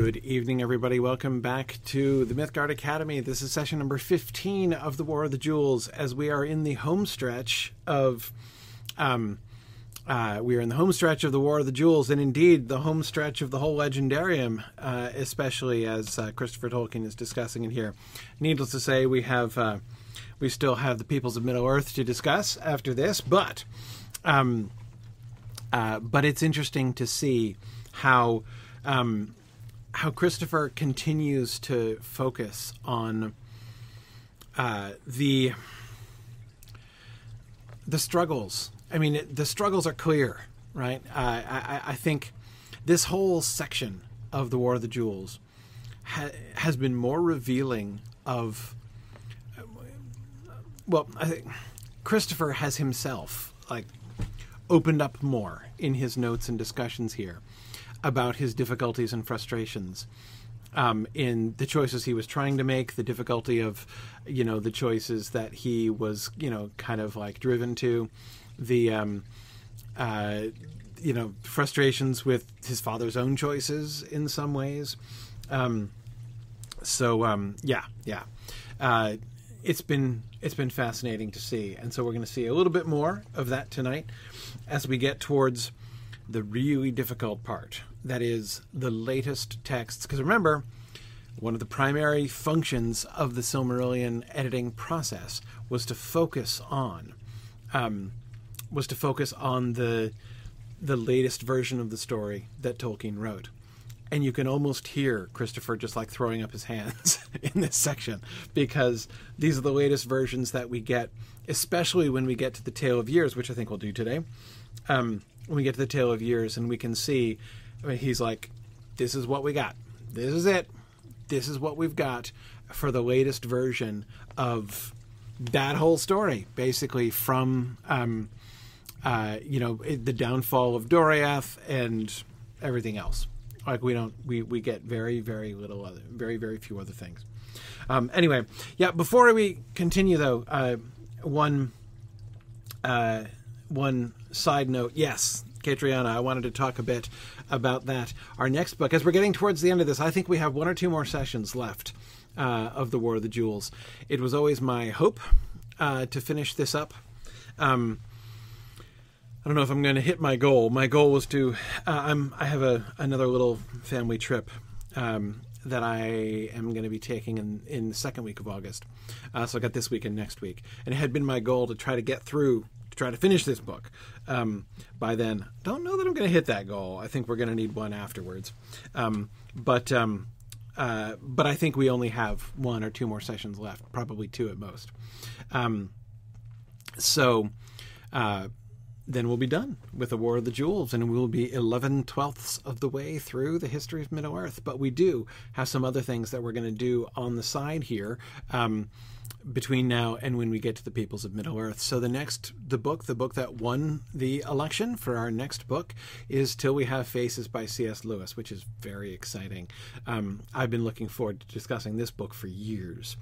Good evening, everybody. Welcome back to the Mythgard Academy. This is session number 15 of the War of the Jewels, as we are in the home stretch of. Um, uh, we are in the home stretch of the War of the Jewels, and indeed the home stretch of the whole legendarium, uh, especially as uh, Christopher Tolkien is discussing it here. Needless to say, we have uh, we still have the peoples of Middle Earth to discuss after this, but um, uh, but it's interesting to see how um, how Christopher continues to focus on uh, the the struggles. I mean, the struggles are clear, right? Uh, I, I, think this whole section of the War of the Jewels ha- has been more revealing of. Well, I think Christopher has himself like opened up more in his notes and discussions here about his difficulties and frustrations um, in the choices he was trying to make, the difficulty of, you know, the choices that he was, you know, kind of like driven to, the, um, uh, you know, frustrations with his father's own choices in some ways. Um, so um, yeah, yeah, uh, it's been it's been fascinating to see, and so we're going to see a little bit more of that tonight as we get towards the really difficult part that is the latest texts. Because remember, one of the primary functions of the Silmarillion editing process was to focus on um, was to focus on the the latest version of the story that Tolkien wrote. And you can almost hear Christopher just like throwing up his hands in this section because these are the latest versions that we get, especially when we get to the Tale of Years, which I think we'll do today. Um, when we get to the Tale of Years, and we can see I mean, he's like, this is what we got. This is it. This is what we've got for the latest version of that whole story, basically from, um, uh, you know, the downfall of Doriath and everything else. Like we don't, we, we get very, very little other, very, very few other things. Um, anyway, yeah. Before we continue, though, uh, one, uh, one side note. Yes, Catriona, I wanted to talk a bit about that. Our next book, as we're getting towards the end of this, I think we have one or two more sessions left uh, of the War of the Jewels. It was always my hope uh, to finish this up. Um, I don't know if I'm going to hit my goal. My goal was to. Uh, I'm. I have a another little family trip um, that I am going to be taking in in the second week of August. Uh, so I got this week and next week, and it had been my goal to try to get through try to finish this book um, by then. Don't know that I'm going to hit that goal. I think we're going to need one afterwards. Um, but um, uh, but I think we only have one or two more sessions left, probably two at most. Um, so uh, then we'll be done with the War of the Jewels, and we'll be 11 twelfths of the way through the history of Middle Earth. But we do have some other things that we're going to do on the side here. Between now and when we get to the peoples of Middle Earth. So the next, the book, the book that won the election for our next book is Till We Have Faces by C.S. Lewis, which is very exciting. Um, I've been looking forward to discussing this book for years.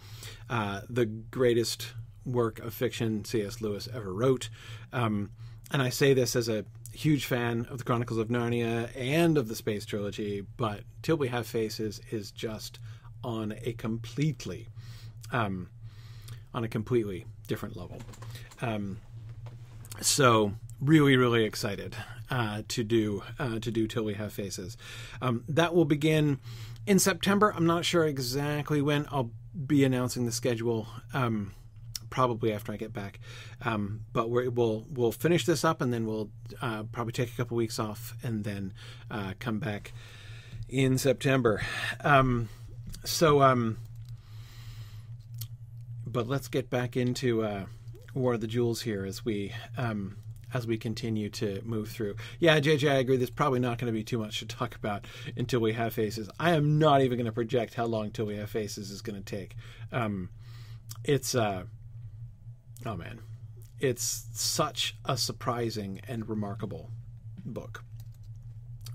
Uh, the greatest work of fiction C.S. Lewis ever wrote. Um, and I say this as a huge fan of the Chronicles of Narnia and of the Space Trilogy, but Till We Have Faces is just on a completely um, on a completely different level. Um, so really, really excited uh, to do uh, to do till we have faces. Um, that will begin in September. I'm not sure exactly when. I'll be announcing the schedule. Um, probably after I get back, um, but we will we'll finish this up and then we'll uh, probably take a couple weeks off and then uh, come back in September. Um, so um, but let's get back into uh, War of the Jewels here as we um, as we continue to move through. Yeah, JJ, I agree. There's probably not going to be too much to talk about until we have faces. I am not even going to project how long till we have faces is going to take. Um, it's uh, oh man, it's such a surprising and remarkable book.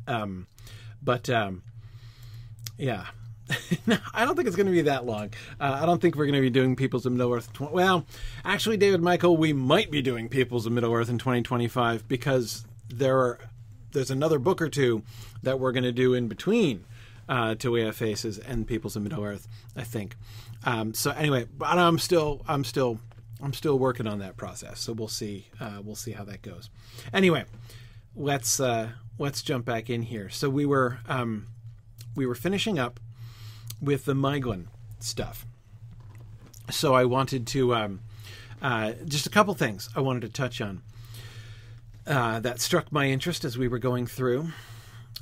Um, but um, yeah, I don't think it's going to be that long. Uh, I don't think we're going to be doing Peoples of Middle Earth. Tw- well, actually, David Michael, we might be doing Peoples of Middle Earth in 2025 because there are there's another book or two that we're going to do in between uh, till we have faces and peoples of Middle Earth. I think. Um, so anyway, but I'm still I'm still I'm still working on that process. So we'll see uh, we'll see how that goes. Anyway, let's uh, let's jump back in here. So we were um, we were finishing up with the Maeglin stuff. So I wanted to um, uh, just a couple things I wanted to touch on uh, that struck my interest as we were going through.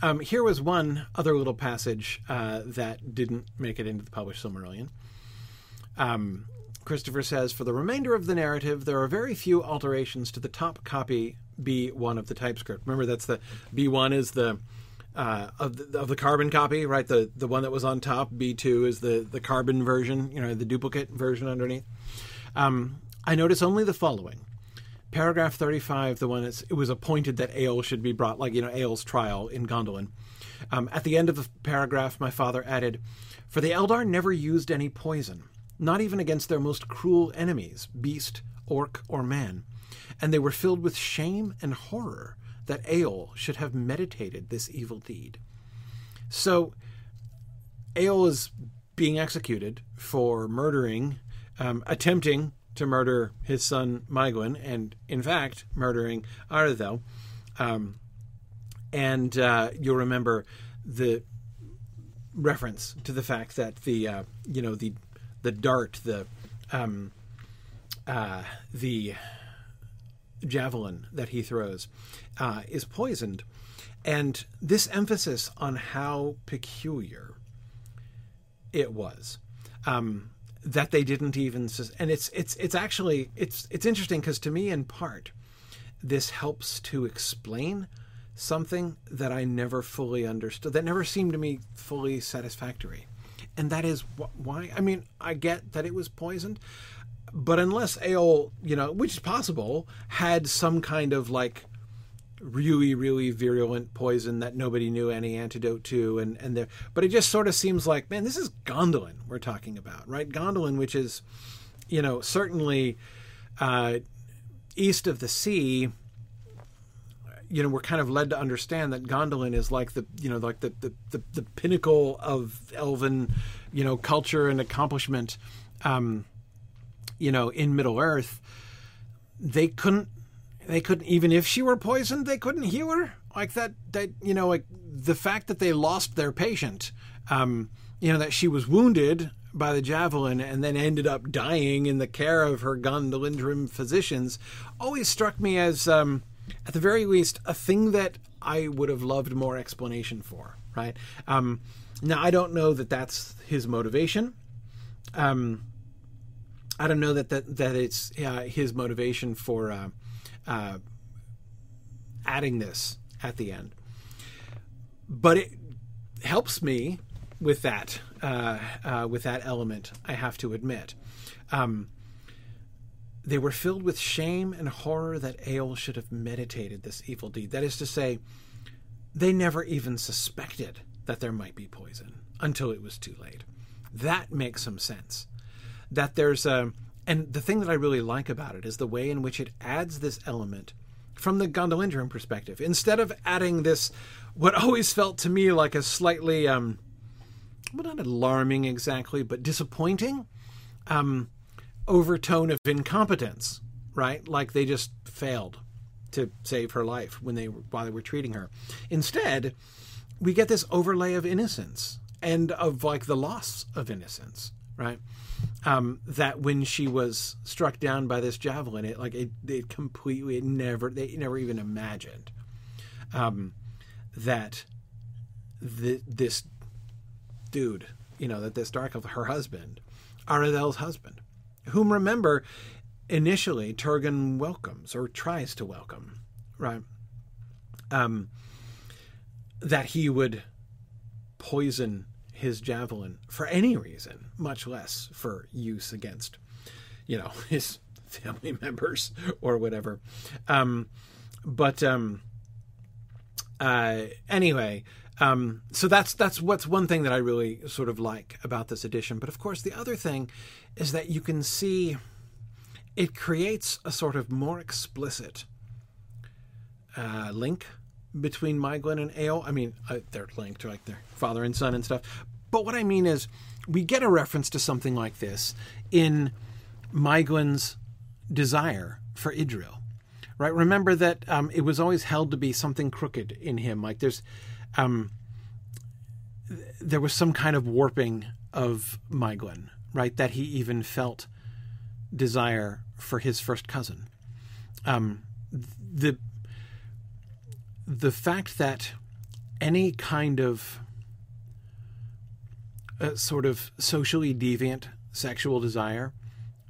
Um, here was one other little passage uh, that didn't make it into the published Silmarillion. Um, Christopher says, For the remainder of the narrative, there are very few alterations to the top copy B1 of the typescript. Remember, that's the B1 is the uh, of the, of the carbon copy, right? The the one that was on top. B2 is the the carbon version, you know, the duplicate version underneath. Um, I notice only the following. Paragraph 35, the one that's it was appointed that Eöl should be brought, like, you know, Eöl's trial in Gondolin. Um, at the end of the paragraph, my father added, For the Eldar never used any poison, not even against their most cruel enemies, beast, orc, or man, and they were filled with shame and horror that Eöl should have meditated this evil deed. So, Eöl is being executed for murdering, um, attempting to murder his son Maeglin, and in fact murdering Aredhel. Um, and uh, you'll remember the reference to the fact that the uh, you know the the dart the um, uh, the javelin that he throws uh, is poisoned, and this emphasis on how peculiar it was. Um, that they didn't even and it's it's it's actually it's it's interesting because to me in part this helps to explain something that I never fully understood that never seemed to me fully satisfactory and that is why I mean I get that it was poisoned but unless Eöl you know which is possible had some kind of like really really virulent poison that nobody knew any antidote to and and there but it just sort of seems like man this is gondolin we're talking about right? Gondolin which is you know certainly uh, east of the sea you know we're kind of led to understand that gondolin is like the you know like the the, the, the pinnacle of elven you know culture and accomplishment. Um, you know in middle earth they couldn't they couldn't even if she were poisoned they couldn't heal her? Like that that you know like the fact that they lost their patient um, you know that she was wounded by the javelin and then ended up dying in the care of her Gondolindrim physicians always struck me as um, at the very least a thing that I would have loved more explanation for right? Um, now I don't know that that's his motivation. Um, I don't know that that, that it's uh, his motivation for uh, uh, adding this at the end. But it helps me with that uh, uh, with that element. I have to admit, um, they were filled with shame and horror that Eöl should have meditated this evil deed. That is to say, they never even suspected that there might be poison until it was too late. That makes some sense. That there's a and the thing that I really like about it is the way in which it adds this element from the Gondolindrim perspective. Instead of adding this, what always felt to me like a slightly, um, well, not alarming exactly, but disappointing um, overtone of incompetence, right? Like they just failed to save her life when they while they were treating her. Instead, we get this overlay of innocence and of like the loss of innocence, right? Um, that when she was struck down by this javelin, it like it, it completely it never they never even imagined um, that the, this dude, you know, that this dark of her husband, Aredhel's husband, whom remember initially Turgon welcomes or tries to welcome, right? Um, that he would poison his javelin for any reason, much less for use against, you know, his family members or whatever. Um, but um, uh, anyway, um, so that's that's what's one thing that I really sort of like about this edition. But of course, the other thing is that you can see it creates a sort of more explicit uh, link between Maeglin and Eol. I mean, they're linked, like their father and son and stuff. But what I mean is, we get a reference to something like this in Maeglin's desire for Idril, right? Remember that um, it was always held to be something crooked in him. Like there's, um, there was some kind of warping of Maeglin, right? That he even felt desire for his first cousin. Um, the the fact that any kind of uh, sort of socially deviant sexual desire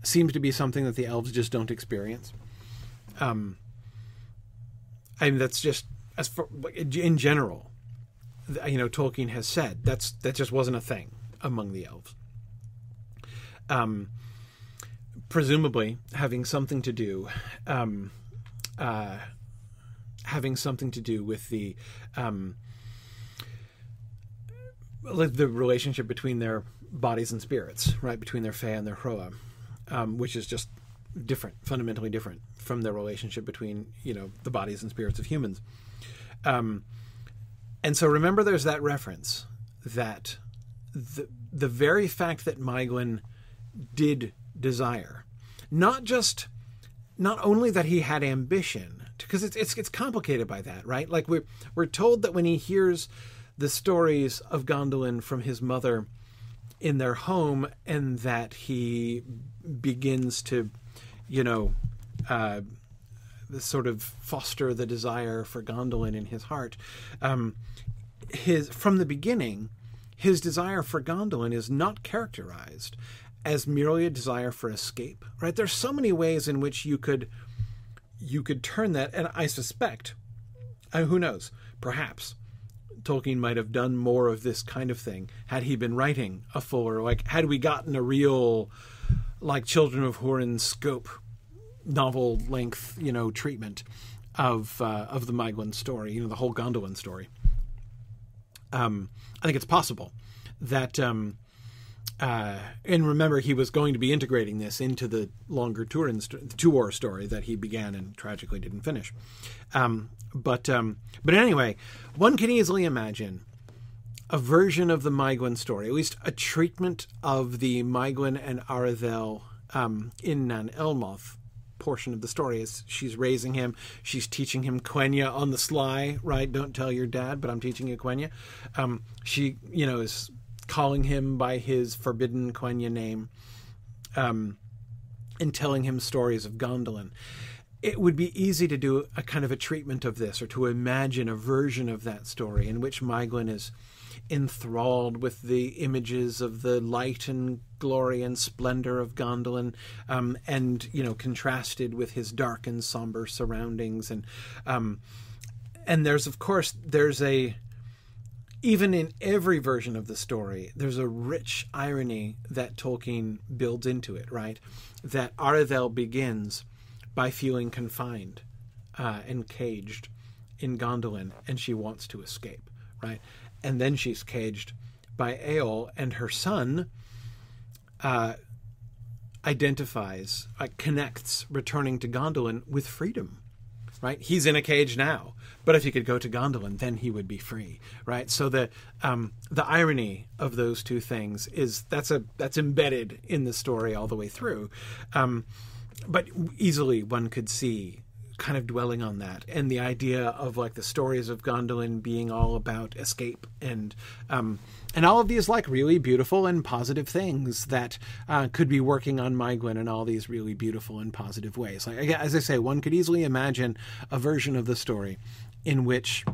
seems to be something that the elves just don't experience. Um, I mean, that's just as for in general, you know, Tolkien has said that's that just wasn't a thing among the elves. Um, presumably having something to do, um, uh, having something to do with the um, the relationship between their bodies and spirits, right? Between their Fëa and their Hroa, um, which is just different, fundamentally different from the relationship between you know the bodies and spirits of humans. Um, and so remember, there's that reference that the the very fact that Maeglin did desire, not just not only that he had ambition, because it's it's it's complicated by that, right? Like we're we're told that when he hears the stories of Gondolin from his mother in their home, and that he begins to, you know, uh, sort of foster the desire for Gondolin in his heart. Um, his from the beginning, his desire for Gondolin is not characterized as merely a desire for escape. Right? There's so many ways in which you could you could turn that, and I suspect, uh, who knows, perhaps Tolkien might have done more of this kind of thing had he been writing a fuller, like, had we gotten a real, like, Children of Hurin scope novel length, you know, treatment of uh, of the Maeglin story, you know, the whole Gondolin story. Um, I think it's possible that, um, uh, and remember, he was going to be integrating this into the longer Turin, st- story that he began and tragically didn't finish. Um, but um, but anyway, one can easily imagine a version of the Maeglin story, at least a treatment of the Maeglin and Aredhel um, in Nan Elmoth portion of the story is she's raising him, she's teaching him Quenya on the sly, right? Don't tell your dad, but I'm teaching you Quenya. Um, she, you know, is calling him by his forbidden Quenya name, um, and telling him stories of Gondolin. It would be easy to do a kind of a treatment of this or to imagine a version of that story in which Maeglin is enthralled with the images of the light and glory and splendor of Gondolin, um, and you know contrasted with his dark and somber surroundings, and um, and there's of course there's a even in every version of the story, there's a rich irony that Tolkien builds into it, right? That Aredhel begins by feeling confined uh, and caged in Gondolin, and she wants to escape, right? And then she's caged by Eol, and her son uh, identifies, uh, connects returning to Gondolin with freedom, right? He's in a cage now, but if he could go to Gondolin, then he would be free, right? So the um, the irony of those two things is that's a that's embedded in the story all the way through. Um, but easily one could see kind of dwelling on that and the idea of like the stories of Gondolin being all about escape and um, and all of these like really beautiful and positive things that uh, could be working on Maeglin in all these really beautiful and positive ways. Like as I say, one could easily imagine a version of the story in which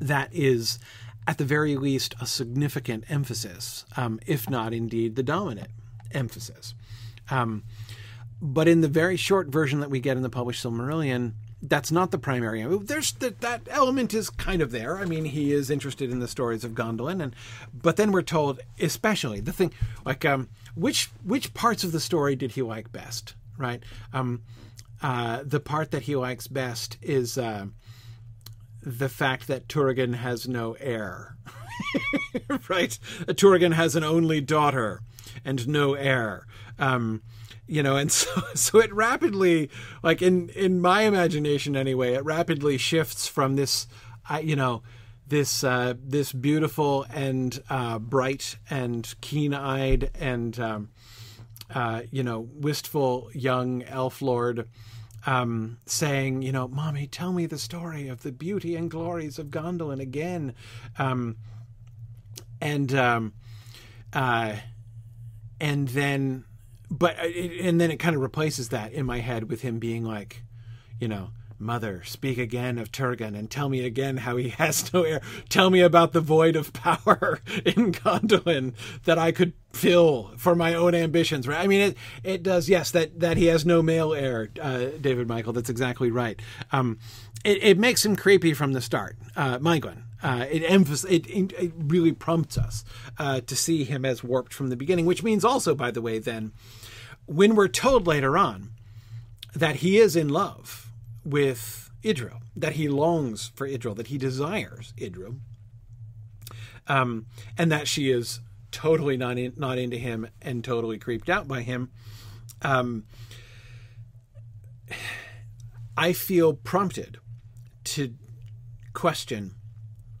that is at the very least a significant emphasis, um, if not indeed the dominant emphasis. Um, but in the very short version that we get in the published Silmarillion, that's not the primary. There's that that element is kind of there. I mean, he is interested in the stories of Gondolin, and but then we're told, especially the thing, like um, which which parts of the story did he like best? Right. Um, uh, the part that he likes best is uh, the fact that Turgon has no heir. right. Turgon has an only daughter and no heir. Um, you know, and so so it rapidly, like in in my imagination anyway, it rapidly shifts from this, you know, this uh, this beautiful and uh, bright and keen eyed and um, uh, you know wistful young elf lord um, saying, you know, mommy, tell me the story of the beauty and glories of Gondolin again, um, and um, uh, and then, but uh, and then it kind of replaces that in my head with him being like, you know. Mother, speak again of Turgon and tell me again how he has no heir. Tell me about the void of power in Gondolin that I could fill for my own ambitions. Right? I mean, it it does. Yes, that that he has no male heir, uh, David Michael. That's exactly right. Um, it, it makes him creepy from the start. Uh. Uh, it, emphasis, it, it really prompts us uh, to see him as warped from the beginning, which means also, by the way, then, when we're told later on that he is in love with Idril, that he longs for Idril, that he desires Idril, um, and that she is totally not in, not into him and totally creeped out by him. Um, I feel prompted to question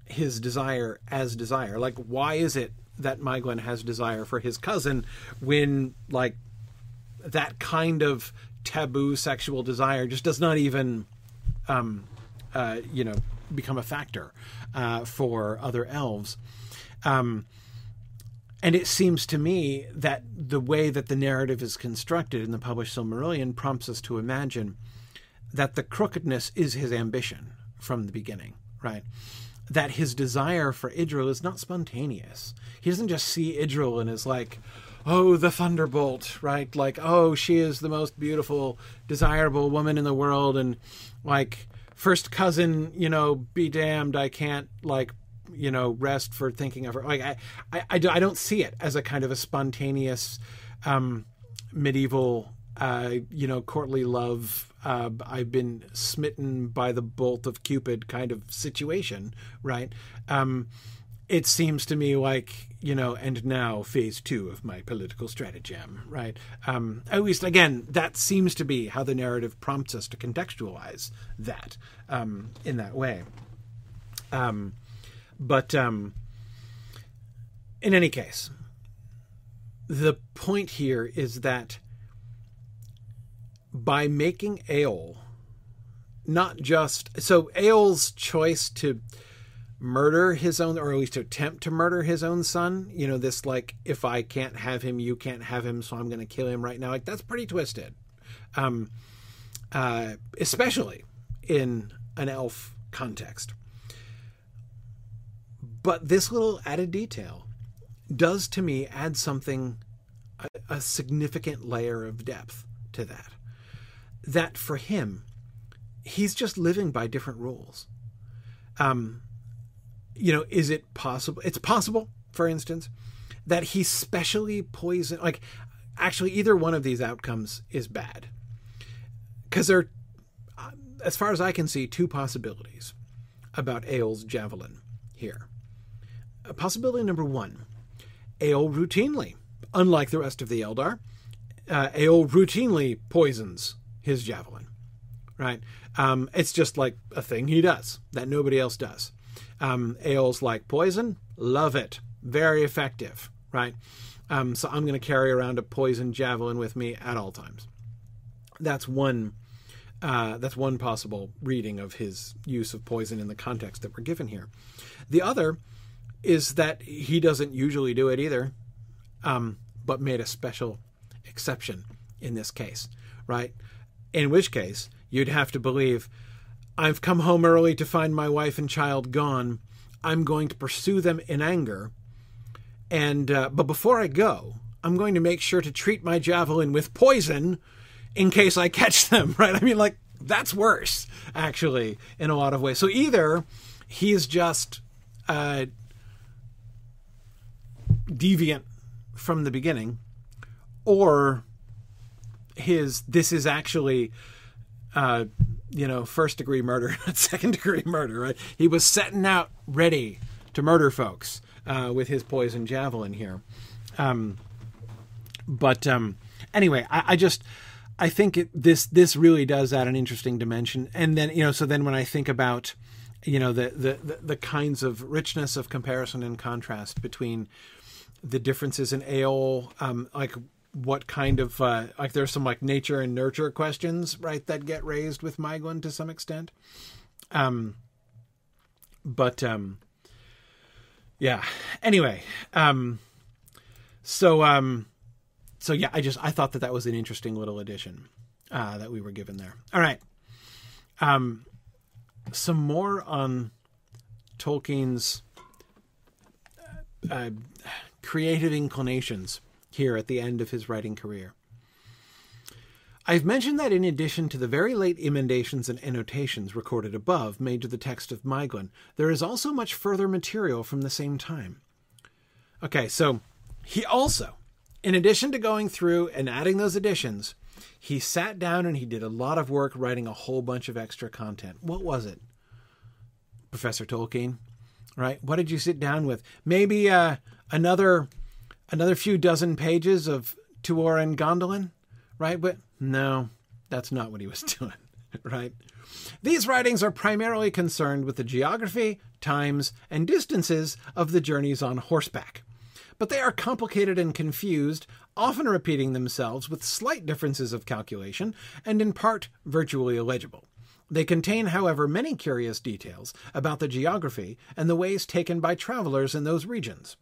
his desire as desire. Like, why is it that Maeglin has desire for his cousin when, like, that kind of taboo sexual desire just does not even, um, uh, you know, become a factor uh, for other elves. Um, and it seems to me that the way that the narrative is constructed in the published Silmarillion prompts us to imagine that the crookedness is his ambition from the beginning, right? That his desire for Idril is not spontaneous. He doesn't just see Idril and is like, oh, the thunderbolt, right? Like, oh, she is the most beautiful, desirable woman in the world, and like, first cousin, you know, be damned, I can't like, you know, rest for thinking of her. Like, I, I, I, I don't see it as a kind of a spontaneous, um, medieval, uh, you know, courtly love uh, I've been smitten by the bolt of Cupid kind of situation, right? Um, it seems to me like you know, and now phase two of my political stratagem, right? Um, at least, again, that seems to be how the narrative prompts us to contextualize that um, in that way. Um, but um, in any case, the point here is that by making Eöl not just so Eöl's choice to murder his own or at least attempt to murder his own son. You know this like if i can't have him you can't have him so i'm going to kill him right now. Like that's pretty twisted. Um uh especially in an elf context. But this little added detail does to me add something a, a significant layer of depth to that. That for him, he's just living by different rules. Um, you know, is it possible? It's possible, for instance, that he specially poisoned. Like, actually, either one of these outcomes is bad because there, uh, as far as I can see, two possibilities about Eöl's javelin here. Possibility number one: Eöl routinely, unlike the rest of the Eldar, uh, routinely poisons his javelin, right? Um, it's just like a thing he does that nobody else does. Um, Eöl's like poison, love it, very effective, right? Um, so I'm going to carry around a poison javelin with me at all times. That's one. Uh, that's one possible reading of his use of poison in the context that we're given here. The other is that he doesn't usually do it either, um, but made a special exception in this case, right? in which case you'd have to believe I've come home early to find my wife and child gone. I'm going to pursue them in anger. And uh, but before I go, I'm going to make sure to treat my javelin with poison in case I catch them, right? I mean like that's worse actually in a lot of ways. So either he's just uh, deviant from the beginning or his this is actually uh, you know first degree murder not second degree murder right he was setting out ready to murder folks uh, with his poison javelin here um, but um, anyway, I, I just I think it, this this really does add an interesting dimension. And then you know, so then when I think about you know the the the, kinds of richness of comparison and contrast between the differences in Eol, um, like what kind of uh, like there's some like nature and nurture questions right that get raised with Maeglin to some extent. Um, but um, yeah. Anyway, um, so um, so yeah, I just I thought that that was an interesting little addition uh, that we were given there. All right. Um, some more on Tolkien's uh, creative inclinations here at the end of his writing career. I've mentioned that in addition to the very late emendations and annotations recorded above made to the text of Maeglin, there is also much further material from the same time. Okay, so he also, in addition to going through and adding those additions, he sat down and he did a lot of work writing a whole bunch of extra content. What was it? Professor Tolkien, right? What did you sit down with? Maybe uh, another another few dozen pages of Tuor and Gondolin, right? But no, that's not what he was doing, right? These writings are primarily concerned with the geography, times, and distances of the journeys on horseback. But they are complicated and confused, often repeating themselves with slight differences of calculation, and in part virtually illegible. They contain, however, many curious details about the geography and the ways taken by travelers in those regions.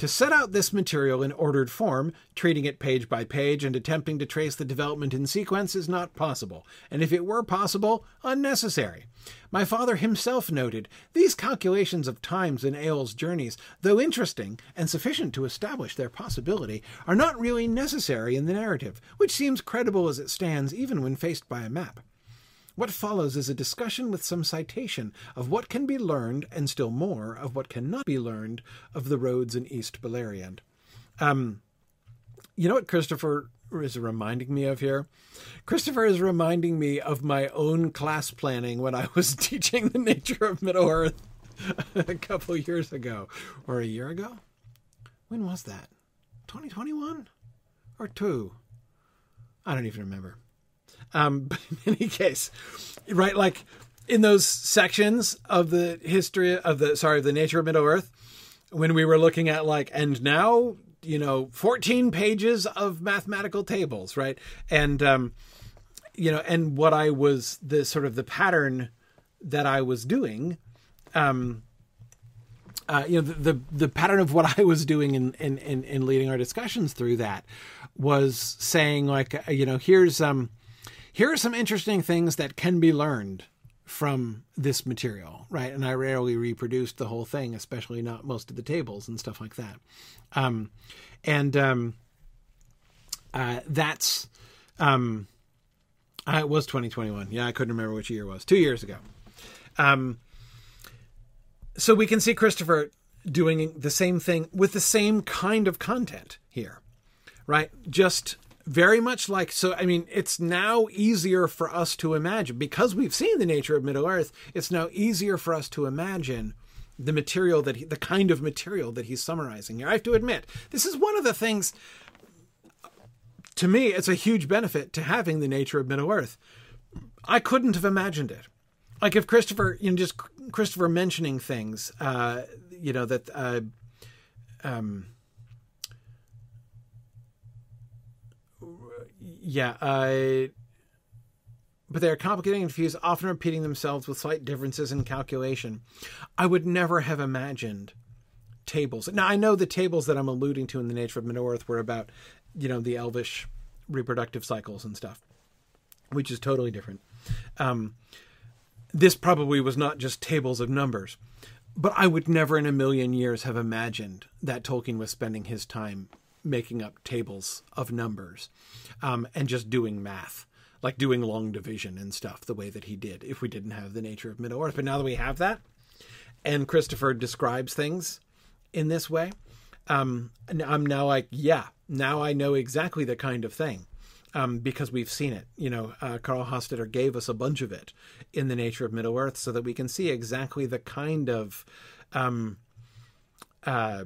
To set out this material in ordered form, treating it page by page and attempting to trace the development in sequence is not possible, and if it were possible, unnecessary. My father himself noted these calculations of times in Eol's journeys, though interesting and sufficient to establish their possibility, are not really necessary in the narrative, which seems credible as it stands even when faced by a map. What follows is a discussion with some citation of what can be learned, and still more of what cannot be learned, of the roads in East Beleriand. Um, you know what Christopher is reminding me of here? Christopher is reminding me of my own class planning when I was teaching the nature of Middle Earth a couple years ago, or a year ago. When was that? 2021 or two? I don't even remember. Um, but in any case, right, like in those sections of the history of the sorry, the nature of Middle Earth, when we were looking at like, and now you know, 14 pages of mathematical tables, right? And um, you know, and what I was the sort of the pattern that I was doing, um, uh, you know, the, the, the pattern of what I was doing in, in in in leading our discussions through that was saying like, you know, here's um here are some interesting things that can be learned from this material, right? And I rarely reproduced the whole thing, especially not most of the tables and stuff like that. Um, and um, uh, that's um, uh, it was 2021. Yeah, I couldn't remember which year it was. Two years ago. Um, so we can see Christopher doing the same thing with the same kind of content here, right? Just very much like so i mean it's now easier for us to imagine because we've seen the nature of middle earth it's now easier for us to imagine the material that he, the kind of material that he's summarizing here. I have to admit this is one of the things to me it's a huge benefit to having the nature of middle earth. I couldn't have imagined it. Like if christopher you know just christopher mentioning things uh you know that uh um yeah, uh, but they are complicated and confused, often repeating themselves with slight differences in calculation. I would never have imagined tables. Now I know the tables that I'm alluding to in the nature of Middle Earth were about, you know, the elvish reproductive cycles and stuff, which is totally different. Um, this probably was not just tables of numbers, but I would never in a million years have imagined that Tolkien was spending his time making up tables of numbers um, and just doing math, like doing long division and stuff, the way that he did if we didn't have the nature of Middle Earth. But now that we have that, and Christopher describes things in this way, um, I'm now like, yeah, now I know exactly the kind of thing. Um, because we've seen it. You know, uh, Carl Hostetter gave us a bunch of it in the nature of Middle Earth, so that we can see exactly the kind of um, uh,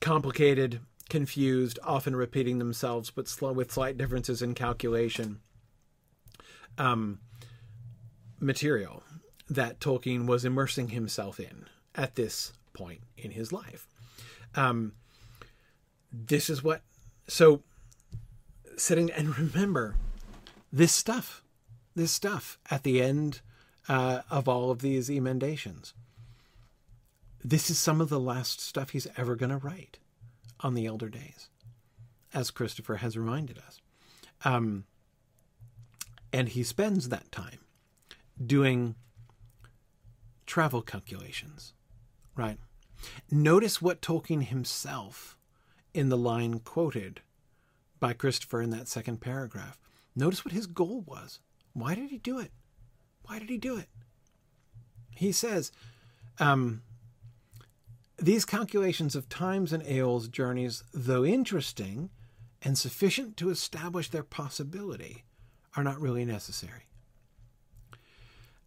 complicated confused, often repeating themselves, but slow with slight differences in calculation. Um, material that Tolkien was immersing himself in at this point in his life. Um, this is what. So, sitting and remember this stuff, this stuff at the end uh, of all of these emendations. This is some of the last stuff he's ever going to write on the Elder Days, as Christopher has reminded us. Um, and he spends that time doing travel calculations, right? Notice what Tolkien himself, in the line quoted by Christopher in that second paragraph, notice what his goal was. Why did he do it? Why did he do it? He says, um, these calculations of times and Eöl's journeys, though interesting and sufficient to establish their possibility, are not really necessary.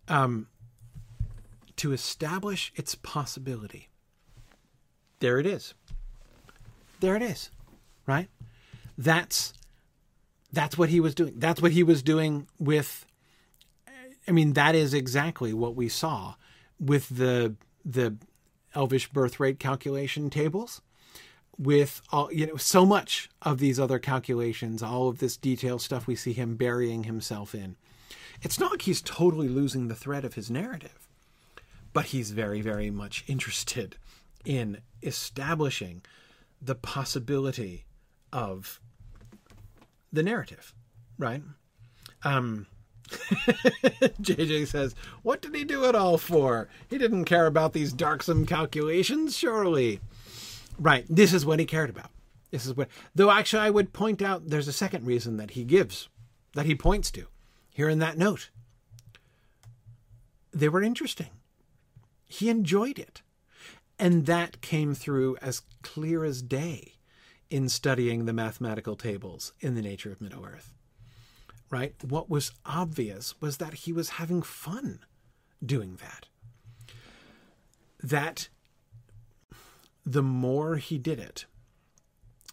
Um, to establish its possibility. There it is. There it is. Right? That's that's what he was doing. That's what he was doing with I mean that is exactly what we saw with the the elvish birth rate calculation tables with all you know so much of these other calculations all of this detailed stuff we see him burying himself in. It's not like he's totally losing the thread of his narrative but he's very very much interested in establishing the possibility of the narrative right? Um JJ says, What did he do it all for? He didn't care about these darksome calculations, surely. Right. This is what he cared about. This is what, though actually, I would point out there's a second reason that he gives, that he points to here in that note. They were interesting. He enjoyed it. And that came through as clear as day in studying the mathematical tables in the nature of Middle Earth right? What was obvious was that he was having fun doing that. That the more he did it,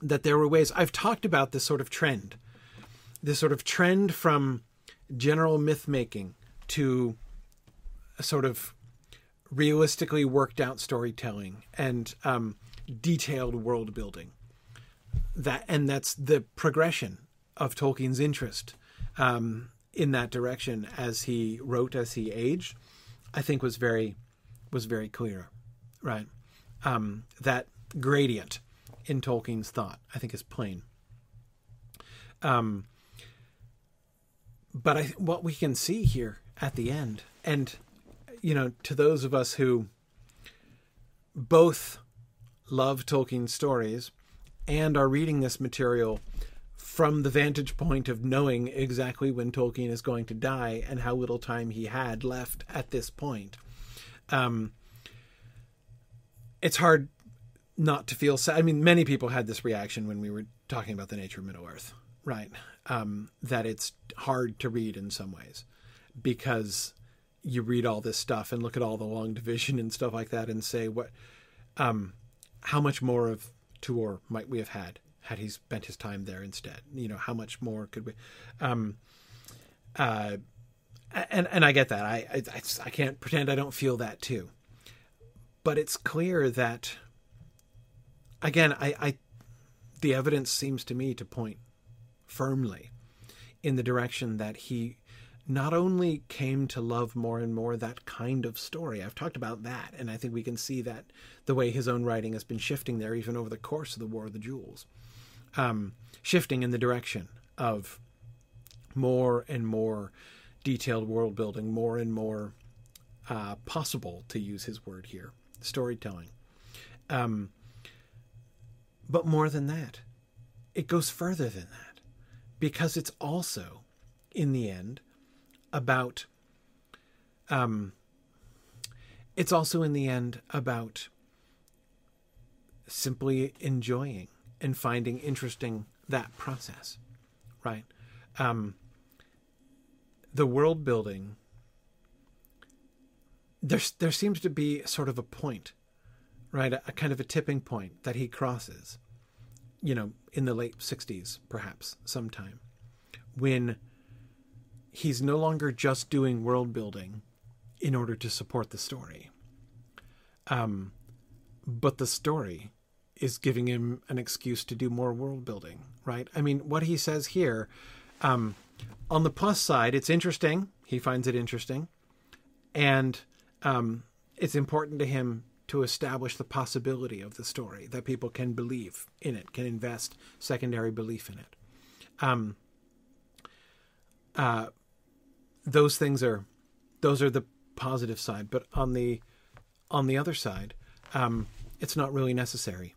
that there were ways. I've talked about this sort of trend, this sort of trend from general myth making to a sort of realistically worked out storytelling and um, detailed world building. That and that's the progression of Tolkien's interest um, in that direction as he wrote as he aged, I think was very was very clear, right? Um, that gradient in Tolkien's thought, I think, is plain. Um, but I, what we can see here at the end, and you know, to those of us who both love Tolkien stories and are reading this material from the vantage point of knowing exactly when Tolkien is going to die and how little time he had left at this point. Um, it's hard not to feel sad. I mean, many people had this reaction when we were talking about the nature of Middle Earth, right? Um, that it's hard to read in some ways because you read all this stuff and look at all the long division and stuff like that and say, what, um, how much more of Tuor might we have had? Had he spent his time there instead. You know, how much more could we? Um, uh, and and I get that. I, I I can't pretend I don't feel that too. But it's clear that again, I, I the evidence seems to me to point firmly in the direction that he not only came to love more and more that kind of story. I've talked about that, and I think we can see that the way his own writing has been shifting there even over the course of the War of the Jewels um, shifting in the direction of more and more detailed world building, more and more uh, possible, to use his word here, storytelling. Um, but more than that, it goes further than that because it's also, in the end, about. Um, it's also, in the end, about simply enjoying and finding interesting that process, right? Um, the world building. There's there seems to be sort of a point, right? A, a kind of a tipping point that he crosses, you know, in the late 60s, perhaps sometime, when he's no longer just doing world building in order to support the story. Um, but the story is giving him an excuse to do more world building, right? I mean, what he says here, um, on the plus side, it's interesting. He finds it interesting. And um, it's important to him to establish the possibility of the story that people can believe in it, can invest secondary belief in it. Um, uh, those things are those are the positive side, but on the on the other side, um, it's not really necessary,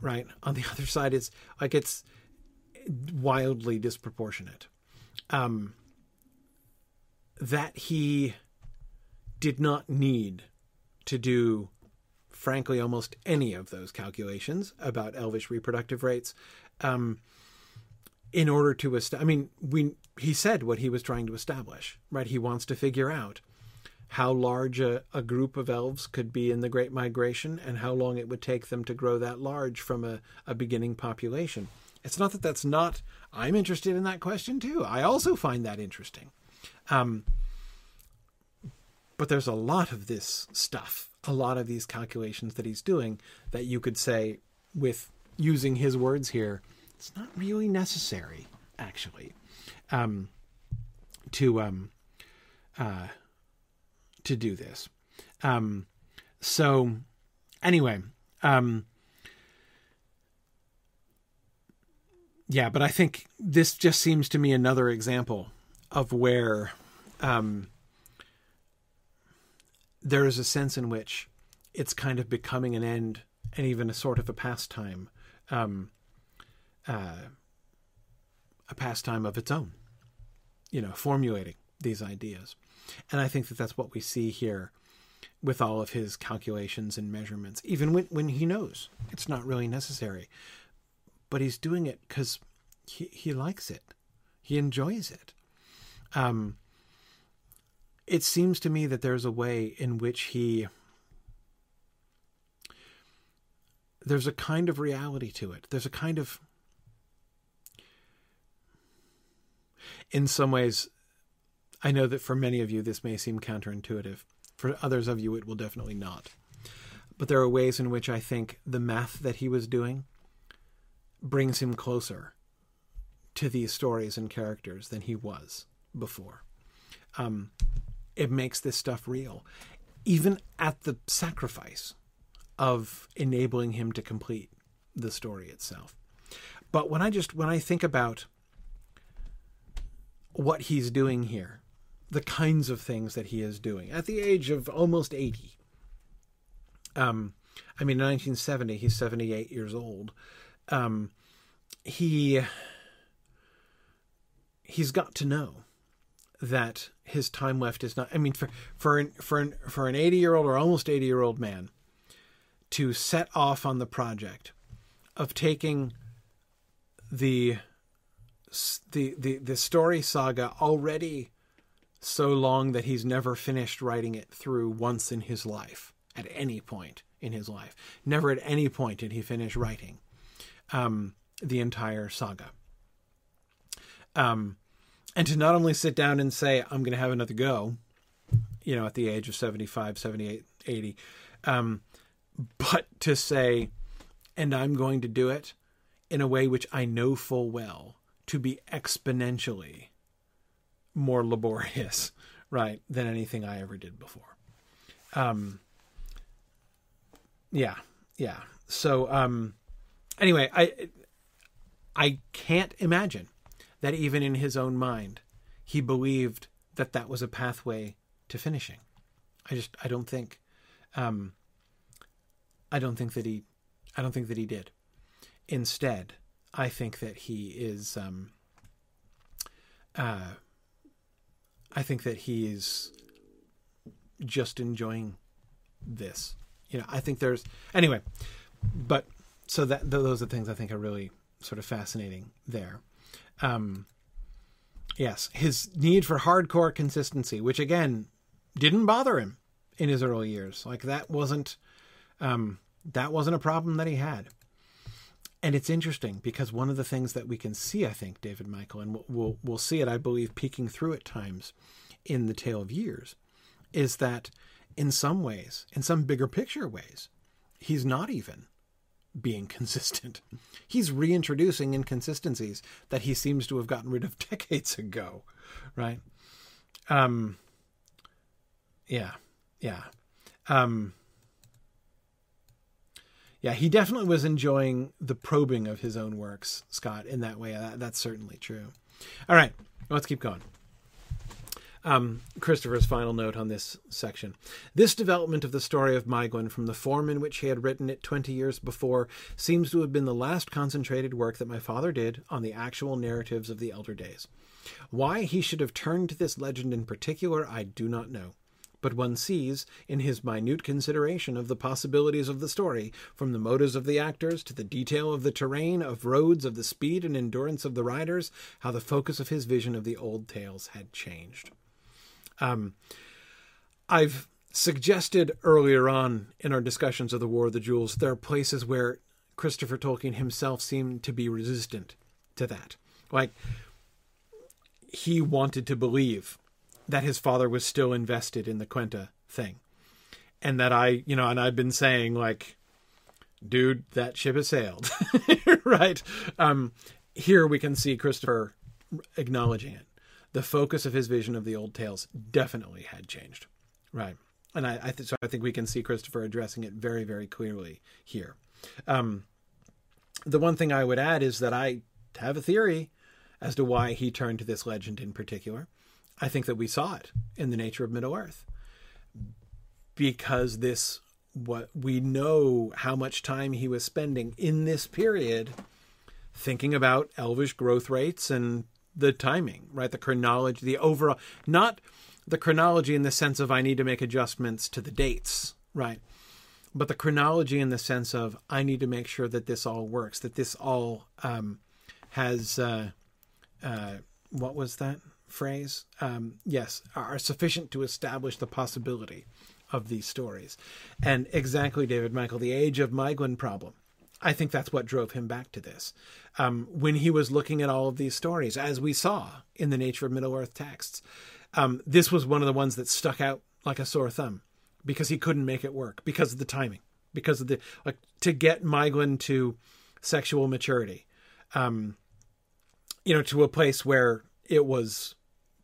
right? On the other side, it's like it's wildly disproportionate. Um, that he did not need to do, frankly, almost any of those calculations about elvish reproductive rates. Um, in order to establish, I mean, we he said what he was trying to establish, right? He wants to figure out how large a, a group of elves could be in the Great Migration and how long it would take them to grow that large from a, a beginning population. It's not that that's not. I'm interested in that question too. I also find that interesting. Um, but there's a lot of this stuff, a lot of these calculations that he's doing that you could say, with using his words here, it's not really necessary, actually, um, to um, uh, to do this. Um, so, anyway, um, yeah, but I think this just seems to me another example of where um, there is a sense in which it's kind of becoming an end and even a sort of a pastime, um, uh, a pastime of its own, you know, formulating these ideas. And I think that that's what we see here with all of his calculations and measurements, even when, when he knows it's not really necessary. But he's doing it because he, he likes it, he enjoys it. Um, it seems to me that there's a way in which he there's a kind of reality to it. There's a kind of in some ways I know that for many of you this may seem counterintuitive. For others of you it will definitely not. But there are ways in which I think the math that he was doing brings him closer to these stories and characters than he was before. Um, it makes this stuff real, even at the sacrifice of enabling him to complete the story itself. But when I just when I think about what he's doing here, the kinds of things that he is doing at the age of almost 80. Um, I mean, in 1970, he's 78 years old. Um, he he's got to know that his time left is not. I mean, for for an, for an, for an 80 year old or almost 80 year old man to set off on the project of taking the the the the story saga already so long that he's never finished writing it through once in his life at any point in his life. Never at any point did he finish writing um, the entire saga. Um, and to not only sit down and say i'm going to have another go you know at the age of 75 78 80 um, but to say and i'm going to do it in a way which i know full well to be exponentially more laborious right than anything i ever did before um yeah yeah so um anyway i i can't imagine that even in his own mind, he believed that that was a pathway to finishing. I just I don't think, um, I don't think that he, I don't think that he did. Instead, I think that he is, um, uh, I think that he is just enjoying this. You know, I think there's anyway, but so that those are things I think are really sort of fascinating there. Um, yes, his need for hardcore consistency, which again didn't bother him in his early years. Like that wasn't um, that wasn't a problem that he had. And it's interesting because one of the things that we can see, I think, David Michael, and we'll, we'll, see it, I believe, peeking through at times in the Tale of Years, is that in some ways, in some bigger picture ways, he's not even being consistent. He's reintroducing inconsistencies that he seems to have gotten rid of decades ago, right? Um, yeah, yeah. Um, yeah, he definitely was enjoying the probing of his own works, Scott, in that way. That, that's certainly true. All right, let's keep going. Um, Christopher's final note on this section. This development of the story of Maeglin from the form in which he had written it 20 years before seems to have been the last concentrated work that my father did on the actual narratives of the elder days. Why he should have turned to this legend in particular, I do not know but one sees, in his minute consideration of the possibilities of the story, from the motives of the actors to the detail of the terrain, of roads, of the speed and endurance of the riders, how the focus of his vision of the old tales had changed. Um, I've suggested earlier on in our discussions of the War of the Jewels, there are places where Christopher Tolkien himself seemed to be resistant to that. Like, he wanted to believe that his father was still invested in the Quenta thing. And that I, you know, and I've been saying like, dude, that ship has sailed, right? Um, here we can see Christopher acknowledging it. The focus of his vision of the old tales definitely had changed, right? And I, I th- so I think we can see Christopher addressing it very, very clearly here. Um, the one thing I would add is that I have a theory as to why he turned to this legend in particular. I think that we saw it in the nature of Middle Earth because this what we know how much time he was spending in this period thinking about elvish growth rates and the timing, right? The chronology, the overall, not the chronology in the sense of I need to make adjustments to the dates, right? But the chronology in the sense of I need to make sure that this all works, that this all um, has, uh, uh, what was that? Phrase, um, yes, are sufficient to establish the possibility of these stories. And exactly, David Michael, the age of Maeglin problem. I think that's what drove him back to this. Um, when he was looking at all of these stories, as we saw in the Nature of Middle Earth texts, um, this was one of the ones that stuck out like a sore thumb because he couldn't make it work because of the timing, because of the like to get Maeglin to sexual maturity, um, you know, to a place where it was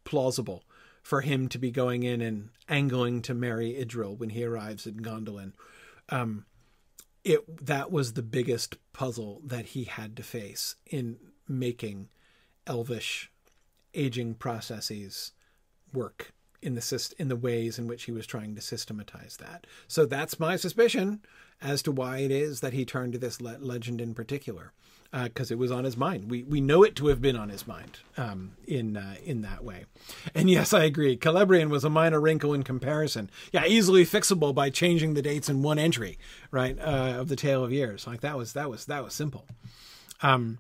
plausible for him to be going in and angling to marry Idril when he arrives in Gondolin. Um, it that was the biggest puzzle that he had to face in making elvish aging processes work in the in the ways in which he was trying to systematize that. So that's my suspicion as to why it is that he turned to this le- legend in particular because uh, it was on his mind. We we know it to have been on his mind um, in uh, in that way. And yes, I agree. Calabrian was a minor wrinkle in comparison. Yeah, easily fixable by changing the dates in one entry, right, uh, of the Tale of Years. Like that was that was that was simple. Um,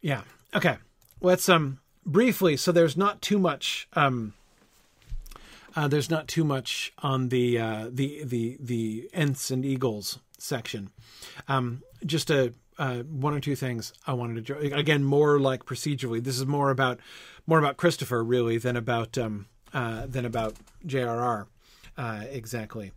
yeah. Okay. Let's um briefly. So there's not too much. Um, uh, there's not too much on the uh, the the the Ents and Eagles section. Um, just a uh, one or two things I wanted to again more like procedurally. This is more about more about Christopher really than about um, uh, than about J.R.R. Uh, exactly.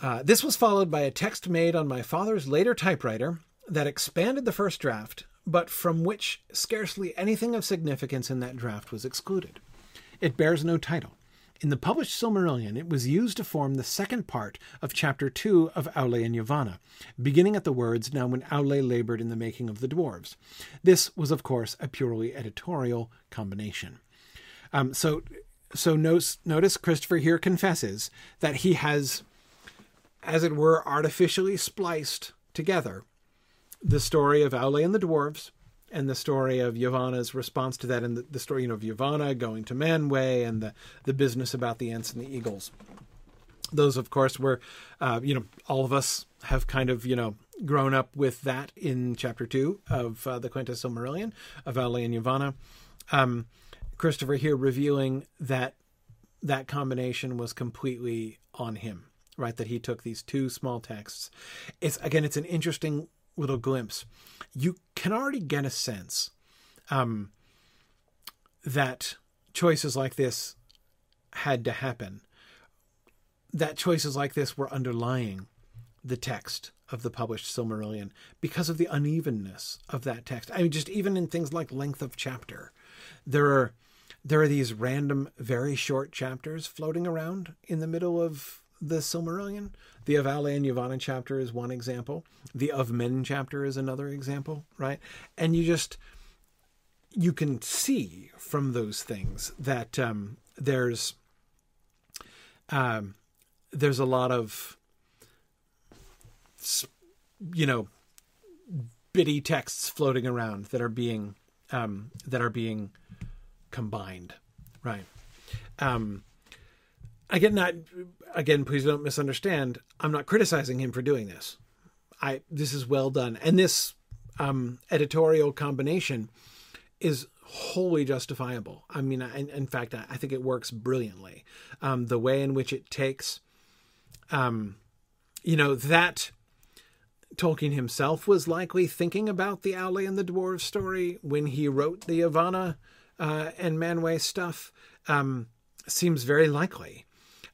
Uh, this was followed by a text made on my father's later typewriter that expanded the first draft, but from which scarcely anything of significance in that draft was excluded. It bears no title. In the published Silmarillion, it was used to form the second part of Chapter 2 of Aule and Yavanna, beginning at the words, Now when Aule labored in the making of the dwarves. This was, of course, a purely editorial combination. Um, so, so notice, notice Christopher here confesses that he has, as it were, artificially spliced together the story of Aule and the dwarves and the story of Yavanna's response to that, and the, the story you know, of Yavanna going to Manwe, and the the business about the ants and the eagles. Those, of course, were uh, you know all of us have kind of you know grown up with that in chapter two of uh, the Quenta Silmarillion of Aule and Yavanna. Um, Christopher here revealing that that combination was completely on him, right? That he took these two small texts. It's again, it's an interesting little glimpse, you can already get a sense um, that choices like this had to happen. That choices like this were underlying the text of the published Silmarillion because of the unevenness of that text. I mean, just even in things like length of chapter, there are there are these random, very short chapters floating around in the middle of the Silmarillion. The of Aule and Yavanna chapter is one example. The of Men chapter is another example, right? And you just you can see from those things that um, there's um, there's a lot of you know bitty texts floating around that are being um, that are being combined, right? Um, again, not again. Please don't misunderstand. I'm not criticizing him for doing this. I this is well done, and this um, editorial combination is wholly justifiable. I mean, in, in fact, I, I, think it works brilliantly. Um, the way in which it takes, um, you know, that Tolkien himself was likely thinking about the Aule and the Dwarves story when he wrote the Yavanna uh, and Manwe stuff. Um, seems very likely.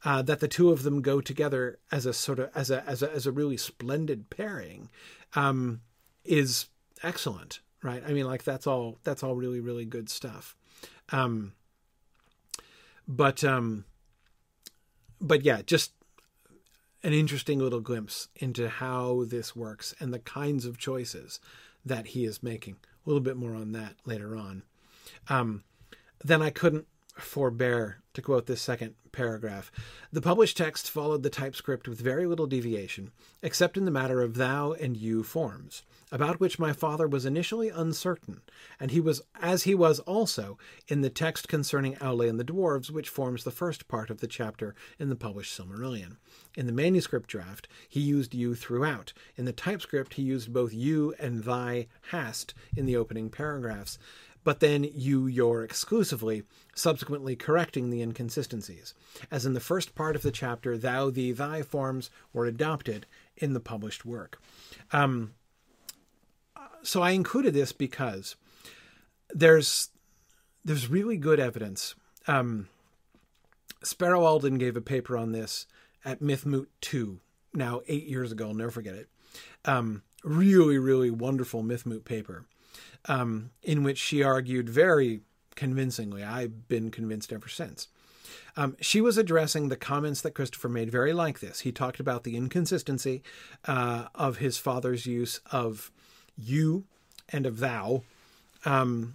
Uh, that the two of them go together as a sort of as a as a as a really splendid pairing um, is excellent right? I mean, like that's all that's all really really good stuff. Um, but um, but yeah, just an interesting little glimpse into how this works and the kinds of choices that he is making. A little bit more on that later on. Um, then I couldn't forbear to quote this second paragraph. The published text followed the typescript with very little deviation, except in the matter of thou and you forms about which my father was initially uncertain, and he was as he was also in the text concerning Aule and the dwarves, which forms the first part of the chapter in the published Silmarillion. In the manuscript draft, he used you throughout. In the typescript, he used both you and thy hast in the opening paragraphs, but then you your exclusively, subsequently correcting the inconsistencies. As in the first part of the chapter, thou, thee, thy forms were adopted in the published work. Um, so I included this because there's there's really good evidence. Um, Sparrow Alden gave a paper on this at MythMoot 2, now eight years ago. I'll never forget it. Um, really, really wonderful MythMoot paper um, in which she argued very convincingly. I've been convinced ever since. Um, she was addressing the comments that Christopher made very like this. He talked about the inconsistency uh, of his father's use of you and of thou um,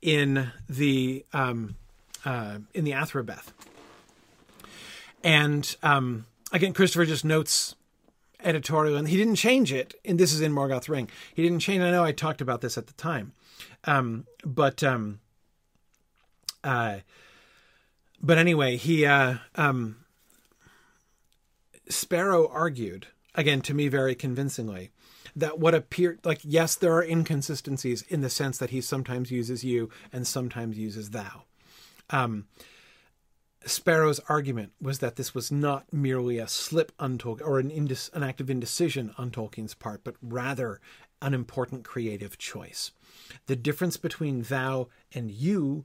in the um, uh, in the Athrobeth. And um, again, Christopher just notes editorial, and he didn't change it. And this is in Morgoth Ring. He didn't change. I know I talked about this at the time, um, but um, uh, but anyway, he uh, um, Sparrow argued again to me very convincingly that what appeared like yes there are inconsistencies in the sense that he sometimes uses you and sometimes uses thou um, Sparrow's argument was that this was not merely a slip on or an, an act of indecision on Tolkien's part, but rather an important creative choice. The difference between thou and you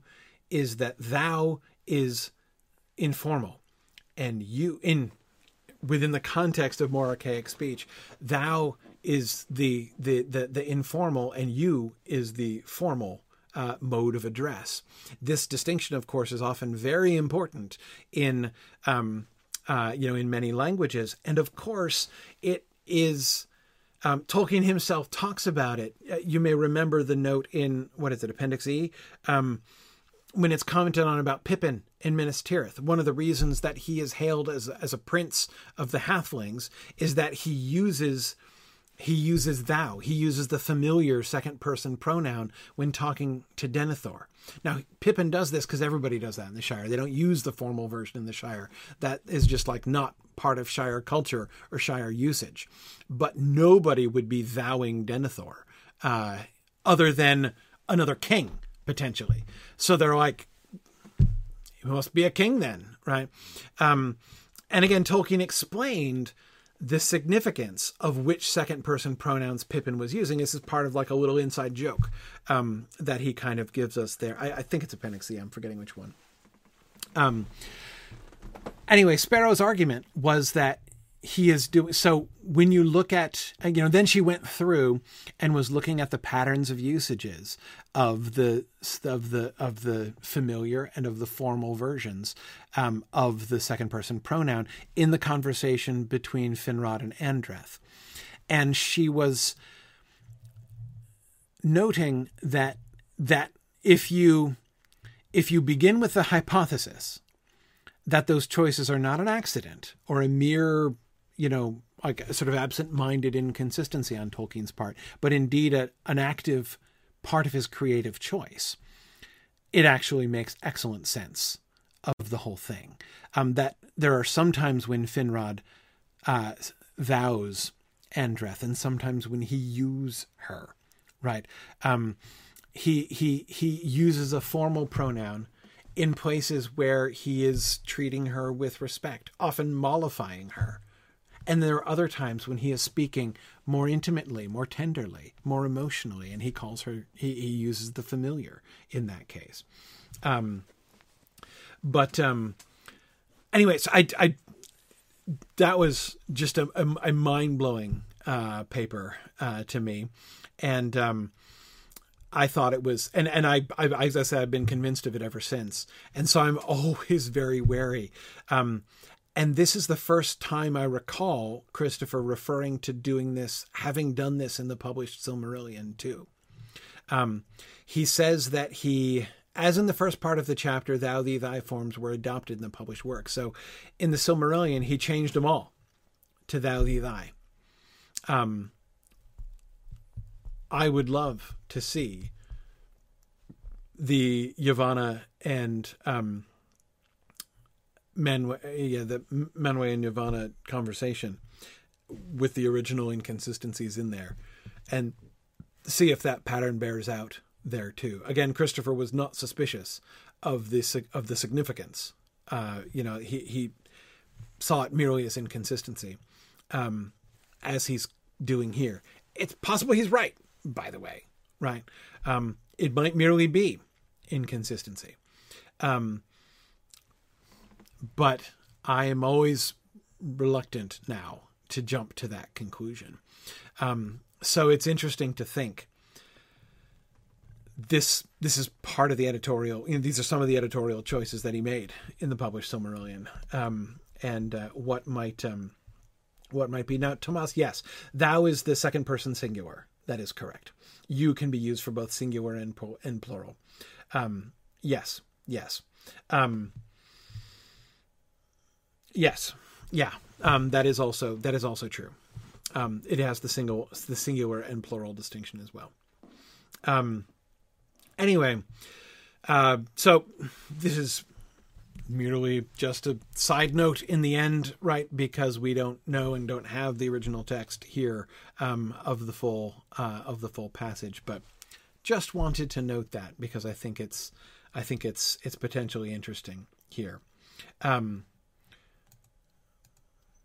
is that thou is informal, and you in within the context of more archaic speech, thou is the, the, the, the informal and you is the formal uh, mode of address. This distinction, of course, is often very important in um, uh, you know in many languages, and of course it is. Um, Tolkien himself talks about it. Uh, you may remember the note in what is it, Appendix E, um, when it's commented on about Pippin in Minas Tirith. One of the reasons that he is hailed as as a prince of the Halflings is that he uses he uses thou. He uses the familiar second person pronoun when talking to Denethor. Now, Pippin does this because everybody does that in the Shire. They don't use the formal version in the Shire. That is just like not part of Shire culture or Shire usage. But nobody would be thouing Denethor uh, other than another king, potentially. So they're like, he must be a king then, right? Um, and again, Tolkien explained the significance of which second person pronouns Pippin was using. This is part of like a little inside joke um, that he kind of gives us there. I, I, think it's Appendix C. I'm forgetting which one. Um, anyway, Sparrow's argument was that he is doing so when you look at you know then she went through and was looking at the patterns of usages of the of the of the familiar and of the formal versions um, of the second person pronoun in the conversation between Finrod and Andreth. And she was noting that that if you if you begin with the hypothesis that those choices are not an accident or a mere you know, like a sort of absent-minded inconsistency on Tolkien's part, but indeed a, an active part of his creative choice. It actually makes excellent sense of the whole thing. Um, that there are sometimes when Finrod uh, vows Andreth, and sometimes when he uses her, right? Um, he he he uses a formal pronoun in places where he is treating her with respect, often mollifying her, and there are other times when he is speaking more intimately, more tenderly, more emotionally, and he calls her, he, he uses the familiar in that case. Um, but um, anyway, so I, I, that was just a, a, a mind blowing uh, paper uh, to me. And, um, I thought it was, and and I, I, as I said, I've been convinced of it ever since, and so I'm always very wary. Um, and this is the first time I recall Christopher referring to doing this, having done this in the published Silmarillion too. Um, he says that he, as in the first part of the chapter, thou, thee, thy forms were adopted in the published work. So in the Silmarillion, he changed them all to thou, thee, thy. Um, I would love to see the Yavanna and um, Manwe, yeah, the Manwe and Yavanna conversation with the original inconsistencies in there, and see if that pattern bears out there too. Again, Christopher was not suspicious of this of the significance. Uh, you know, he he saw it merely as inconsistency, um, as he's doing here. It's possible he's right, by the way. Right? Um, it might merely be inconsistency. Um, but I am always reluctant now to jump to that conclusion. Um, so it's interesting to think this this is part of the editorial. You know, these are some of the editorial choices that he made in the published Silmarillion, um, and uh, what might um, what might be now. Tomas, yes, thou is the second person singular. That is correct. You can be used for both singular and, and plural. Um, yes, yes. Um, Yes, yeah, um, that is also that is also true. Um, it has the single the singular and plural distinction as well. Um, anyway, uh, so this is merely just a side note in the end, right? Because we don't know and don't have the original text here um, of the full uh, of the full passage, but just wanted to note that because I think it's I think it's it's potentially interesting here. Um,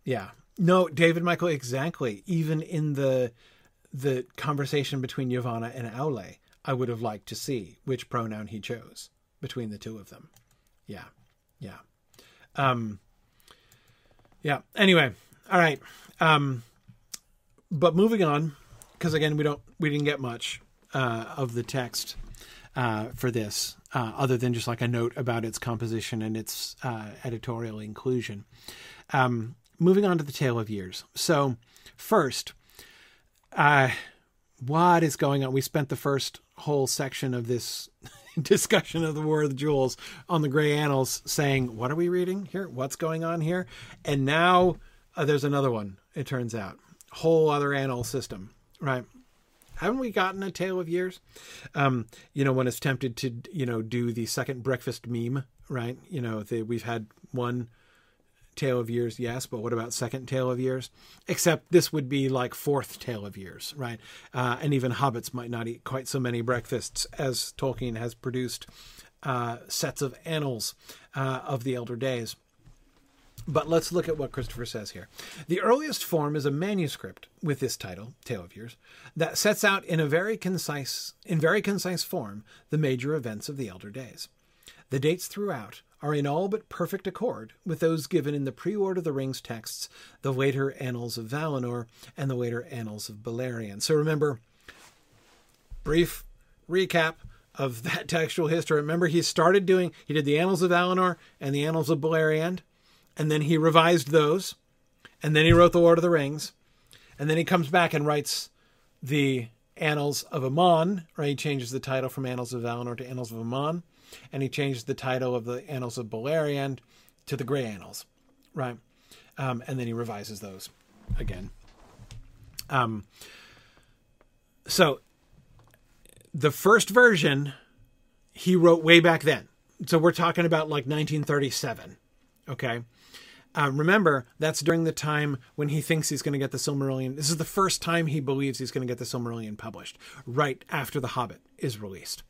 yeah. No, David Michael, exactly. Even in the the conversation between Yavanna and Aule, I would have liked to see which pronoun he chose between the two of them. Yeah. Yeah. Um Yeah. Anyway, all right. Um but moving on, because again we don't we didn't get much uh, of the text uh, for this, uh, other than just like a note about its composition and its uh, editorial inclusion. Um, moving on to the tale of years. So, first, uh, what is going on? We spent the first whole section of this discussion of the War of the Jewels on the Grey Annals saying, What are we reading here? What's going on here? And now uh, there's another one, it turns out. Whole other annal system, right? Haven't we gotten a tale of years? Um, you know, when it's tempted to, you know, do the second breakfast meme, right? You know, the, we've had one tale of years, yes, but what about second tale of years? Except this would be like fourth tale of years, right? Uh, and even hobbits might not eat quite so many breakfasts as Tolkien has produced uh, sets of annals uh, of the elder days. But let's look at what Christopher says here. The earliest form is a manuscript with this title, Tale of Years, that sets out in a very concise in very concise form the major events of the elder days. The dates throughout are in all but perfect accord with those given in the pre-Lord of the Rings texts, the later Annals of Valinor and the later Annals of Beleriand. So remember, brief recap of that textual history. Remember, he started doing, he did the Annals of Valinor and the Annals of Beleriand, and then he revised those, and then he wrote the Lord of the Rings, and then he comes back and writes the Annals of Aman, right? He changes the title from Annals of Valinor to Annals of Aman, and he changes the title of the Annals of Beleriand to the Grey Annals, right? Um, and then he revises those again. Um, so the first version he wrote way back then. So we're talking about like 1937. Okay. Uh, remember, that's during the time when he thinks he's going to get the Silmarillion. This is the first time he believes he's going to get the Silmarillion published, right after The Hobbit is released.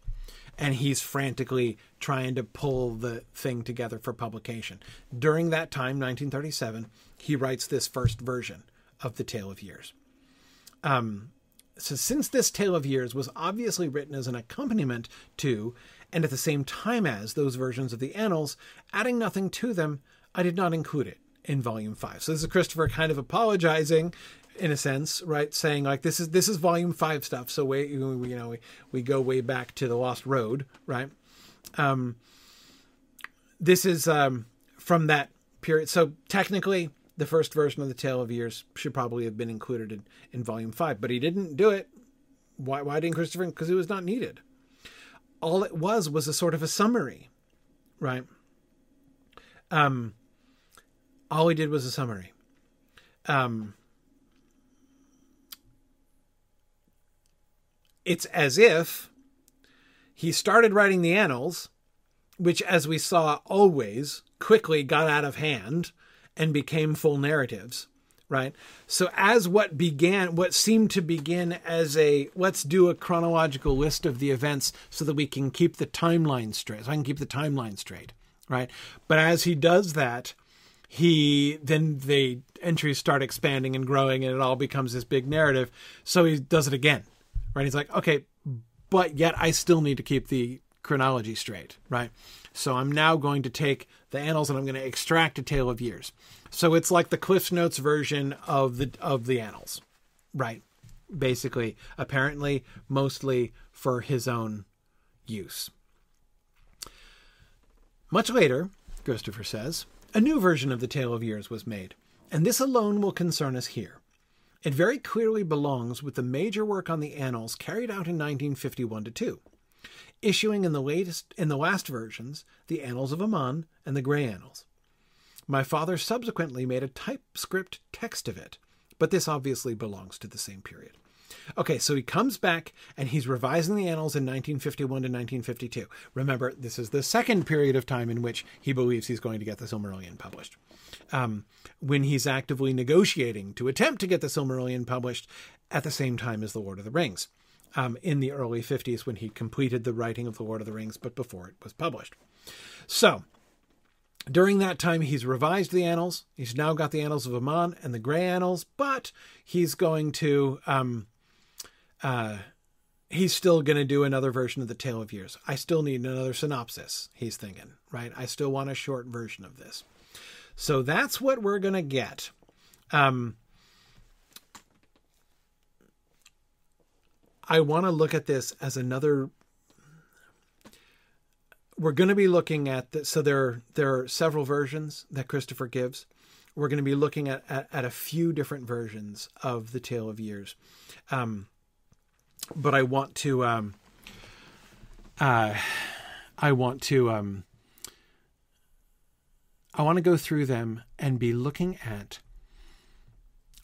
And he's frantically trying to pull the thing together for publication. During that time, 1937, he writes this first version of The Tale of Years. Um, so since this Tale of Years was obviously written as an accompaniment to, and at the same time as, those versions of the Annals, adding nothing to them, I did not include it in Volume Five. So this is Christopher kind of apologizing, in a sense, right? Saying like this is this is Volume Five stuff. So we you know we, we go way back to the Lost Road, right? Um, this is um, from that period. So technically, the first version of the Tale of Years should probably have been included in, in Volume 5, but he didn't do it. Why, why didn't Christopher? Because it was not needed. All it was was a sort of a summary, right? Um, all he did was a summary. Um, it's as if he started writing the annals, which, as we saw always, quickly got out of hand and became full narratives right? So as what began what seemed to begin as a let's do a chronological list of the events so that we can keep the timeline straight so i can keep the timeline straight right? But as he does that he then the entries start expanding and growing and it all becomes this big narrative. So he does it again right he's like okay but yet i still need to keep the chronology straight right so I'm now going to take the annals and I'm going to extract a tale of years. So it's like the Cliff's Notes version of the of the annals, right? Basically, apparently, mostly for his own use. Much later, Christopher says, a new version of the Tale of Years was made, and this alone will concern us here. It very clearly belongs with the major work on the annals carried out in 1951 2 issuing in the latest in the last versions the Annals of Aman and the Grey Annals. My father subsequently made a typescript text of it, but this obviously belongs to the same period. Okay, so he comes back and he's revising the annals in 1951 to 1952. Remember, this is the second period of time in which he believes he's going to get the Silmarillion published. Um, when he's actively negotiating to attempt to get the Silmarillion published at the same time as The Lord of the Rings um, in the early 50s when he completed the writing of The Lord of the Rings, but before it was published. So, during that time, he's revised the annals. He's now got the Annals of Aman and the Grey Annals, but he's going to. Um, uh, he's still going to do another version of the Tale of Years. I still need another synopsis, he's thinking, right? I still want a short version of this. So that's what we're going to get. Um, I want to look at this as another. We're going to be looking at the, so there there are several versions that Christopher gives. We're going to be looking at, at, at a few different versions of the Tale of Years, um, but I want to um, uh, I want to um, I want to go through them and be looking at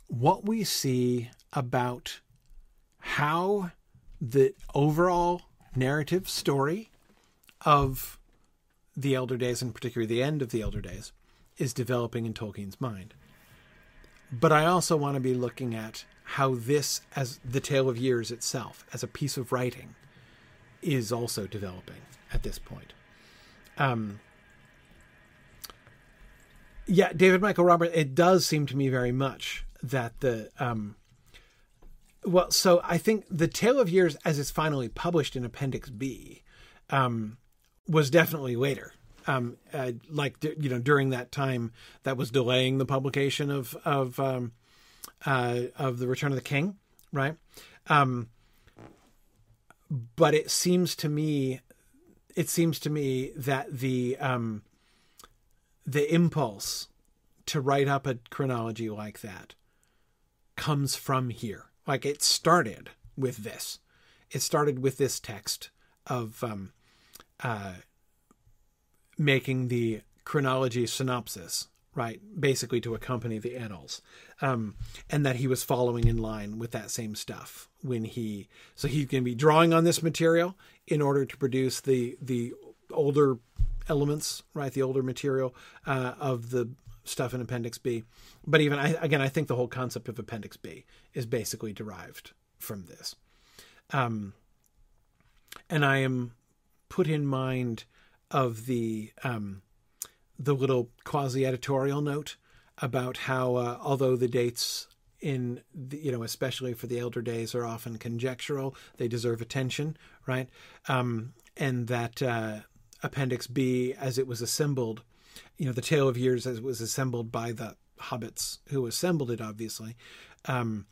what we see about how the overall narrative story of the Elder Days, and particularly the end of the Elder Days, is developing in Tolkien's mind. But I also want to be looking at how this, as the Tale of Years itself, as a piece of writing, is also developing at this point. Um, Yeah, David Michael Robert. It does seem to me very much that the um, well, so I think the Tale of Years, as it's finally published in Appendix B, um, was definitely later. Um, uh, like you know, during that time that was delaying the publication of of um, uh, of the Return of the King, right? Um, but it seems to me, it seems to me that the um, the impulse to write up a chronology like that comes from here. Like it started with this. It started with this text of um, uh, making the chronology synopsis, right? Basically to accompany the annals, um, and that he was following in line with that same stuff when he. So he's going to be drawing on this material in order to produce the the older elements, right? The older material uh, of the stuff in Appendix B. But even I, again, I think the whole concept of Appendix B is basically derived from this. Um, and I am put in mind of the um, the little quasi editorial note about how uh, although the dates in the, you know especially for the elder days are often conjectural they deserve attention right? Um, and that uh, appendix b as it was assembled you know the tale of years as it was assembled by the hobbits who assembled it obviously um,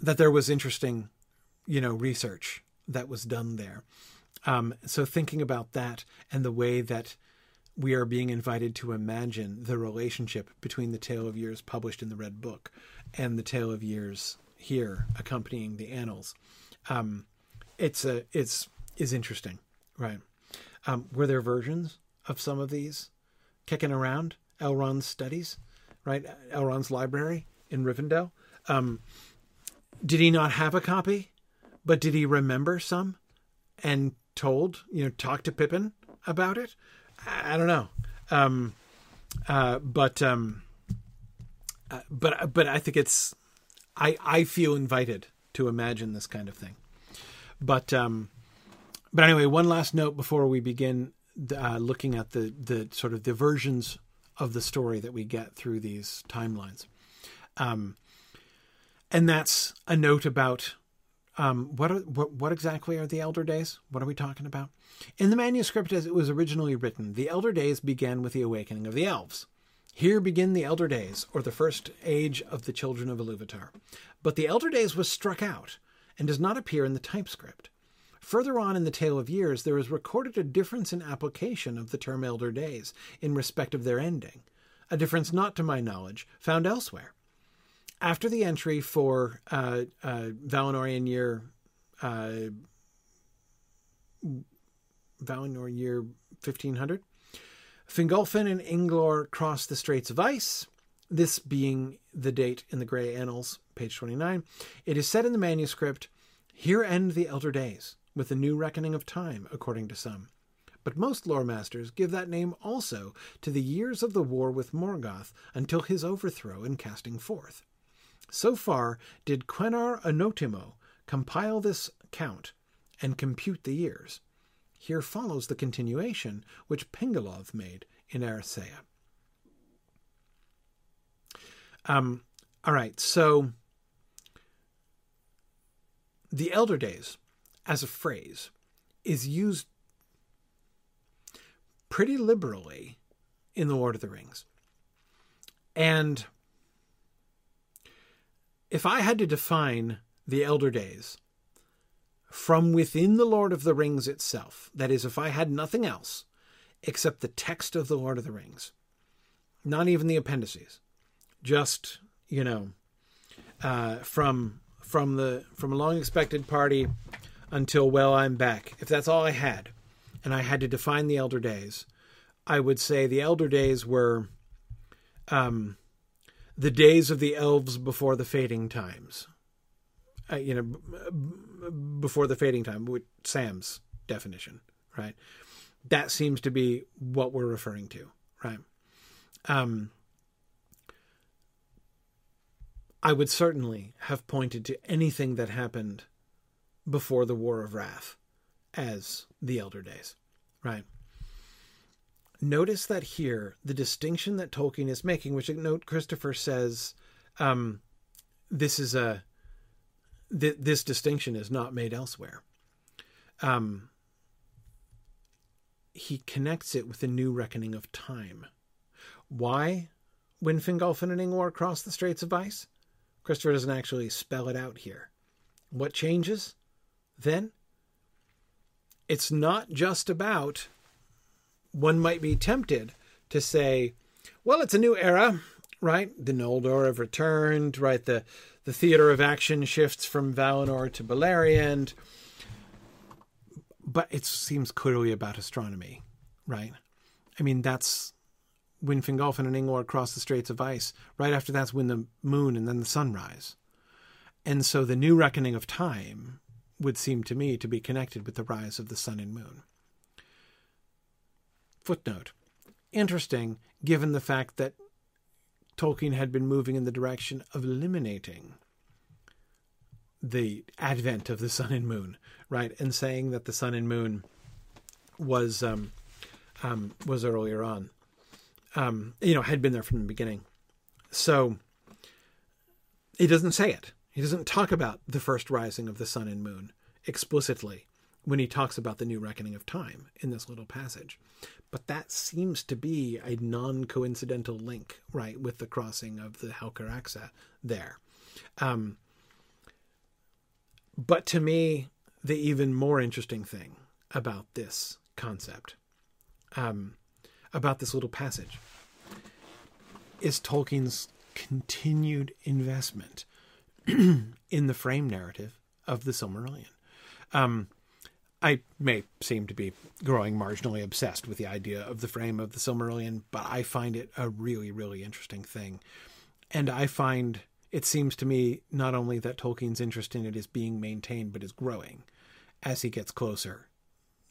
that there was interesting you know research that was done there. Um, so thinking about that and the way that we are being invited to imagine the relationship between the tale of years published in the red book and the tale of years here accompanying the annals um, it's a it's is interesting right um, were there versions of some of these kicking around Elrond's studies, right? Elrond's library in Rivendell. Um, did he not have a copy? But did he remember some and told, you know, talked to Pippin about it? I, don't know. Um, uh, but, um, uh, but, but I think it's, I, I feel invited to imagine this kind of thing. But, um, but anyway, one last note before we begin uh, looking at the the sort of the versions of the story that we get through these timelines, um, and that's a note about um, what, are, what what exactly are the Elder Days? What are we talking about? In the manuscript as it was originally written, the Elder Days began with the awakening of the elves. Here begin the Elder Days, or the first age of the children of Iluvatar. But the Elder Days was struck out and does not appear in the typescript. Further on in the Tale of Years, there is recorded a difference in application of the term elder days in respect of their ending, a difference not, to my knowledge, found elsewhere. After the entry for uh, uh, Valinorian year, uh, Valinor year 1500, Fingolfin and Inglor crossed the Straits of Ice, this being the date in the Grey Annals, page 29. It is said in the manuscript, Here end the elder days with a new reckoning of time, according to some. But most lore masters give that name also to the years of the war with Morgoth until his overthrow and casting forth. So far did Quennar Onótimo compile this count and compute the years. Here follows the continuation which Pengelloth made in Eressëa. Um, all right, so the Elder Days as a phrase is used pretty liberally in The Lord of the Rings. And if I had to define the Elder Days from within The Lord of the Rings itself, that is, if I had nothing else except the text of The Lord of the Rings, not even the appendices, just, you know, uh, from from the from a long expected party until, well, I'm back. If that's all I had, and I had to define the elder days, I would say the elder days were um, the days of the elves before the fading times. Uh, you know, b- before the fading time, with Sam's definition, right? That seems to be what we're referring to, right? Um, I would certainly have pointed to anything that happened before the War of Wrath as the Elder Days, right? Notice that here the distinction that Tolkien is making, which note Christopher says, um, this is a th- this distinction is not made elsewhere. Um, he connects it with a new reckoning of time. Why, when Fingolfin and Ingvar cross the Straits of Ice? Christopher doesn't actually spell it out here. What changes then? It's not just about, one might be tempted to say, well, it's a new era, right? The Noldor have returned, right? The, the theater of action shifts from Valinor to Beleriand. But it seems clearly about astronomy, right? I mean, that's when Fingolfin and Ingvar cross the Straits of Ice. Right after that's when the moon and then the sun rise. And so the new reckoning of time would seem to me to be connected with the rise of the sun and moon. Footnote. Interesting, given the fact that Tolkien had been moving in the direction of eliminating the advent of the sun and moon, right, and saying that the sun and moon was um, um, was earlier on um, you know, had been there from the beginning. So he doesn't say it. He doesn't talk about the first rising of the sun and moon explicitly when he talks about the new reckoning of time in this little passage. But that seems to be a non coincidental link, right, with the crossing of the Helcaraxë there. Um, but to me, the even more interesting thing about this concept um, about this little passage is Tolkien's continued investment in the frame narrative of the Silmarillion. Um, I may seem to be growing marginally obsessed with the idea of the frame of the Silmarillion, but I find it a really, really interesting thing. And I find it seems to me not only that Tolkien's interest in it is being maintained, but is growing as he gets closer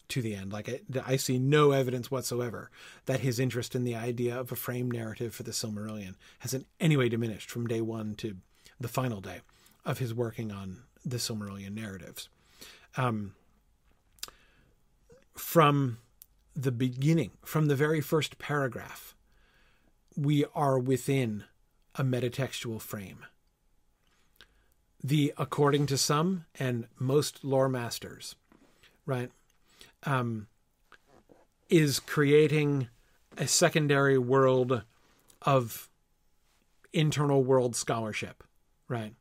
to the end. Like I, I, see no evidence whatsoever that his interest in the idea of a frame narrative for the Silmarillion has in any way diminished from day one to the final day of his working on the Silmarillion narratives. Um, from the beginning, from the very first paragraph, we are within a metatextual frame. The according to some and most lore masters, right? um, is creating a secondary world of internal world scholarship, right?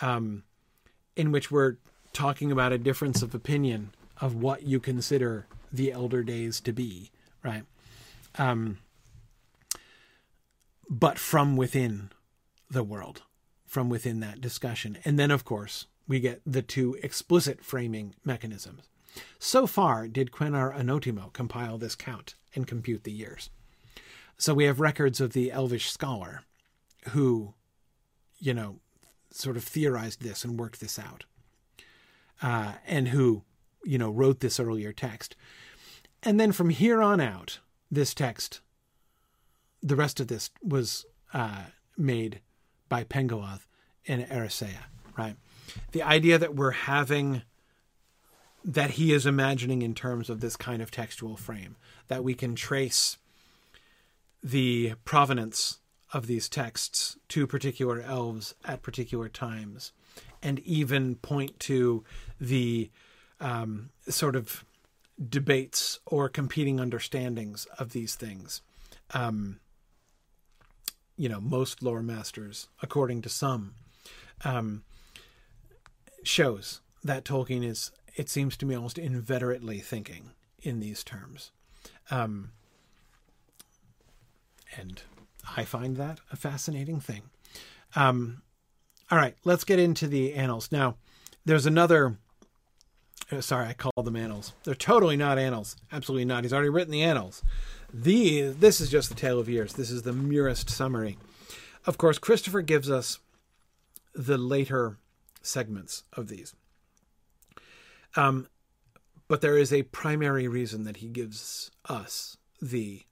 Um, in which we're talking about a difference of opinion of what you consider the elder days to be, right? Um, but from within the world, from within that discussion. And then, of course, we get the two explicit framing mechanisms so far did Quennar Onótimo compile this count and compute the years. So we have records of the elvish scholar who, you know, sort of theorized this and worked this out, uh, and who, you know, wrote this earlier text. And then from here on out, this text, the rest of this was uh, made by Pengolodh and Ericeia, right? The idea that we're having that he is imagining in terms of this kind of textual frame, that we can trace the provenance of these texts to particular elves at particular times, and even point to the um, sort of debates or competing understandings of these things. Um, you know, most lore masters, according to some, um, shows that Tolkien is it seems to me almost inveterately thinking in these terms. Um, and I find that a fascinating thing. Um, all right, let's get into the annals. Now, there's another. Uh, sorry, I called them annals. They're totally not annals. Absolutely not. He's already written the annals. The this is just the tale of years. This is the merest summary. Of course, Christopher gives us the later segments of these. Um, but there is a primary reason that he gives us the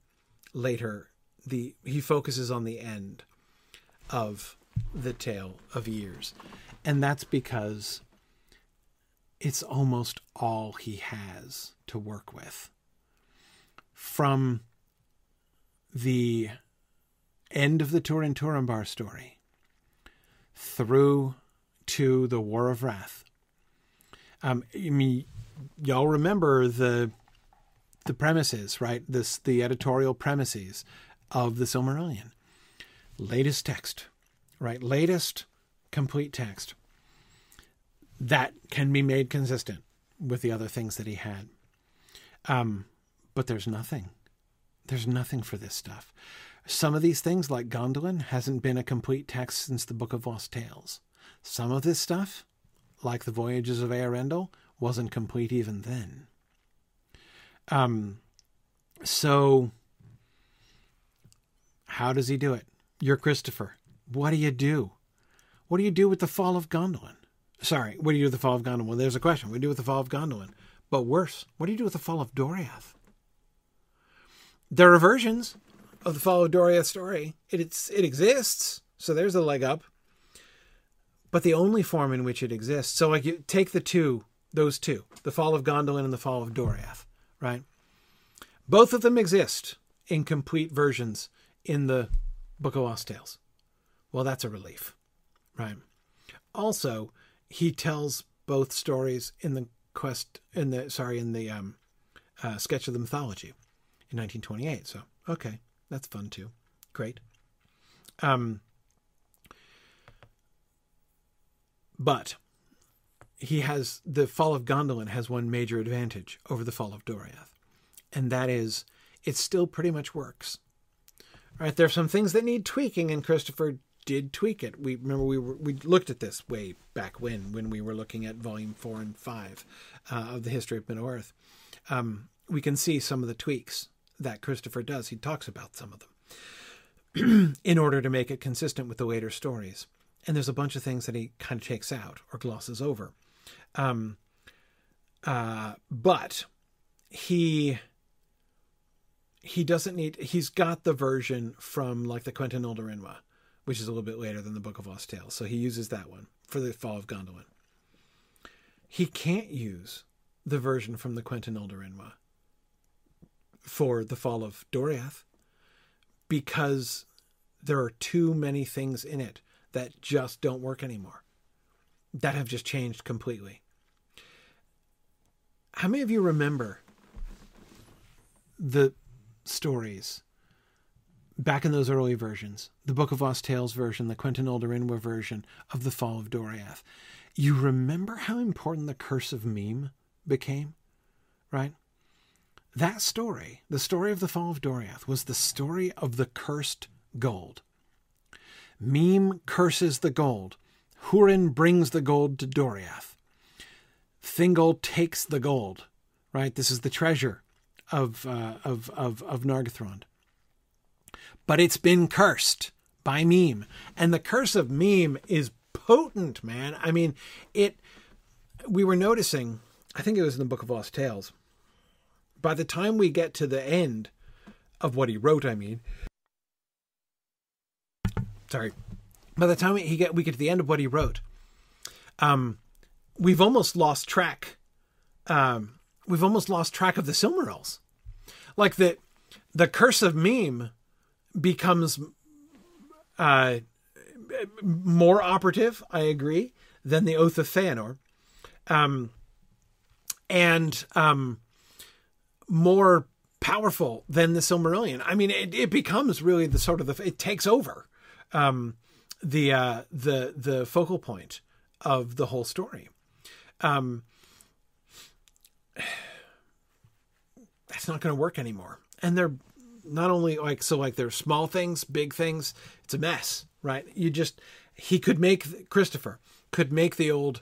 later the he focuses on the end of the tale of years and that's because it's almost all he has to work with from the end of the Turin Turambar story through to the War of Wrath. Um, I mean, y'all remember the the premises, right? This the editorial premises of the Silmarillion. Latest text, right? Latest complete text that can be made consistent with the other things that he had. Um, but there's nothing. There's nothing for this stuff. Some of these things, like Gondolin, hasn't been a complete text since the Book of Lost Tales. Some of this stuff, like the Voyages of Eärendil, wasn't complete even then. Um, so how does he do it? You're Christopher. What do you do? What do you do with the fall of Gondolin? Sorry, what do you do with the fall of Gondolin? Well, there's a question. What do you do with the fall of Gondolin? But worse, what do you do with the fall of Doriath? There are versions of the fall of Doriath story. It, it exists, so there's a leg up. But the only form in which it exists, so like you take the two, those two, the fall of Gondolin and the fall of Doriath, right? Both of them exist in complete versions in the Book of Lost Tales. Well, that's a relief, right? Also, he tells both stories in the quest in the sorry in the um, uh, sketch of the mythology in 1928. So okay, that's fun too. Great. Um, but he has the fall of Gondolin has one major advantage over the fall of Doriath, and that is it still pretty much works. All right, there are some things that need tweaking, and Christopher did tweak it. We remember we were, we looked at this way back when when we were looking at volume four and five uh, of the history of Middle Earth. Um, we can see some of the tweaks that Christopher does. He talks about some of them in order to make it consistent with the later stories. And there's a bunch of things that he kind of takes out or glosses over. Um, uh, but he he doesn't need he's got the version from like the Quenta Noldorinwa which is a little bit later than the Book of Lost Tales. So he uses that one for the Fall of Gondolin. He can't use the version from the Quenta Noldorinwa for the Fall of Doriath because there are too many things in it that just don't work anymore, that have just changed completely. How many of you remember the stories back in those early versions, the Book of Lost Tales version, the Quenta Noldorinwa version of The Fall of Doriath, you remember how important the curse of Mîm became, right? That story, the story of the fall of Doriath, was the story of the cursed gold. Mîm curses the gold. Hurin brings the gold to Doriath. Thingol takes the gold, right? This is the treasure of, uh, of, of, of Nargothrond but it's been cursed by Mîm. And the curse of Mîm is potent, man. I mean, it we were noticing, I think it was in the Book of Lost Tales. By the time we get to the end of what he wrote, I mean, sorry. By the time he get we get to the end of what he wrote, um, we've almost lost track. Um, we've almost lost track of the Silmarils. Like the the curse of Mîm becomes uh, more operative, I agree, than the Oath of Feanor. Um, and um, more powerful than the Silmarillion. I mean, it, it becomes really the sort of the it takes over um, the uh, the the focal point of the whole story. Um, that's not going to work anymore, and they're not only like so like there's small things, big things. It's a mess, right? You just he could make Christopher could make the old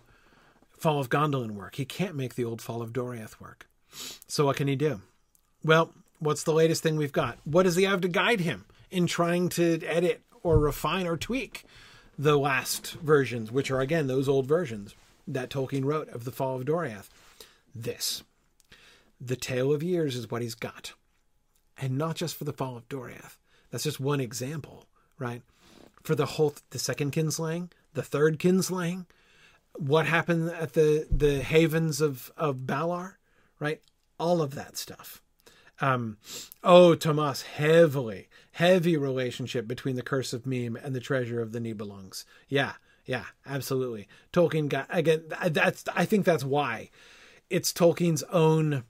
Fall of Gondolin work. He can't make the old Fall of Doriath work. So what can he do? Well, what's the latest thing we've got? What does he have to guide him in trying to edit or refine or tweak the last versions, which are again those old versions that Tolkien wrote of the Fall of Doriath? This. The Tale of Years is what he's got and not just for the fall of Doriath. That's just one example, right? For the whole, the second kinslaying, the third kinslaying, what happened at the the havens of of Balar, right? All of that stuff. Um, oh, Tomas, heavily, heavy relationship between the Curse of Mîm and the Treasure of the Nibelungs. Yeah, yeah, absolutely. Tolkien got again. That's I think that's why it's Tolkien's own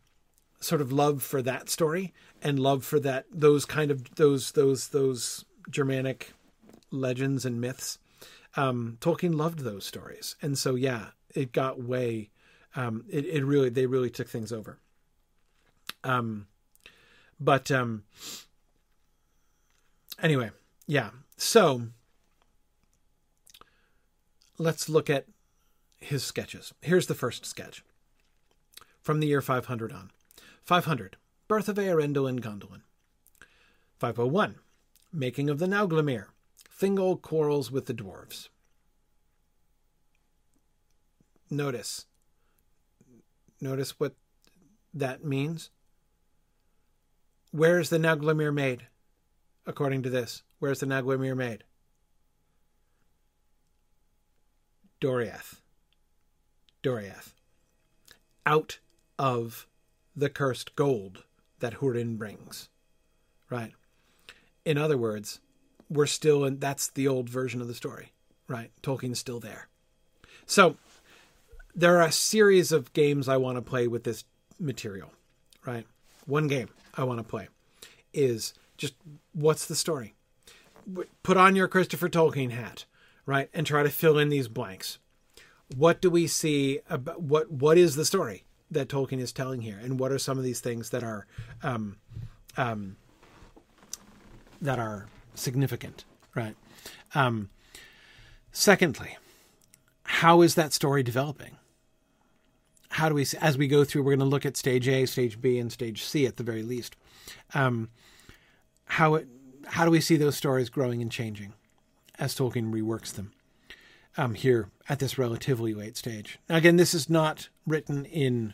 sort of love for that story and love for that those kind of those those those Germanic legends and myths. Um, Tolkien loved those stories, and so yeah, it got way. Um, it, it really they really took things over. Um, but um, anyway, yeah. So let's look at his sketches. Here's the first sketch from the year 500 on. 500. Birth of Eärendil and Gondolin. 501. Making of the Nauglamir. Thingol quarrels with the dwarves. Notice. Notice what that means. Where is the Nauglamir made? According to this, where's the Nauglamir made? Doriath. Doriath. Out of the cursed gold that Hurin brings. Right? In other words, we're still in that's the old version of the story. Right? Tolkien's still there. So there are a series of games I want to play with this material. Right? One game I want to play is just what's the story? Put on your Christopher Tolkien hat, right, and try to fill in these blanks. What do we see about what what is the story that Tolkien is telling here, and what are some of these things that are um, um, that are significant, right? Um, secondly, how is that story developing? how do we as we go through we're going to look at stage a stage b and stage c at the very least um, how it how do we see those stories growing and changing as tolkien reworks them um, here at this relatively late stage now again this is not written in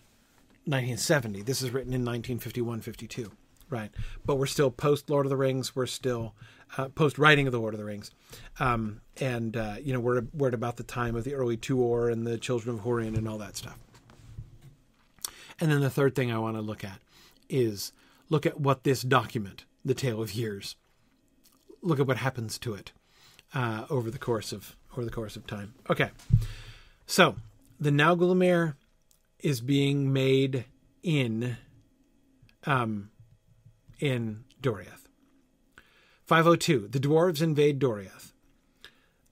1970 this is written in 1951 52 right. But we're still post lord of the rings. We're still uh, post writing of the lord of the rings. Um, and uh, you know we're, we're at about the time of the early tuor and the children of Hurin and all that stuff. And then the third thing I want to look at is look at what this document, the Tale of Years, look at what happens to it uh, over the course of over the course of time. Okay, so the Nauglamir is being made in um, in Doriath. 502. The dwarves invade Doriath.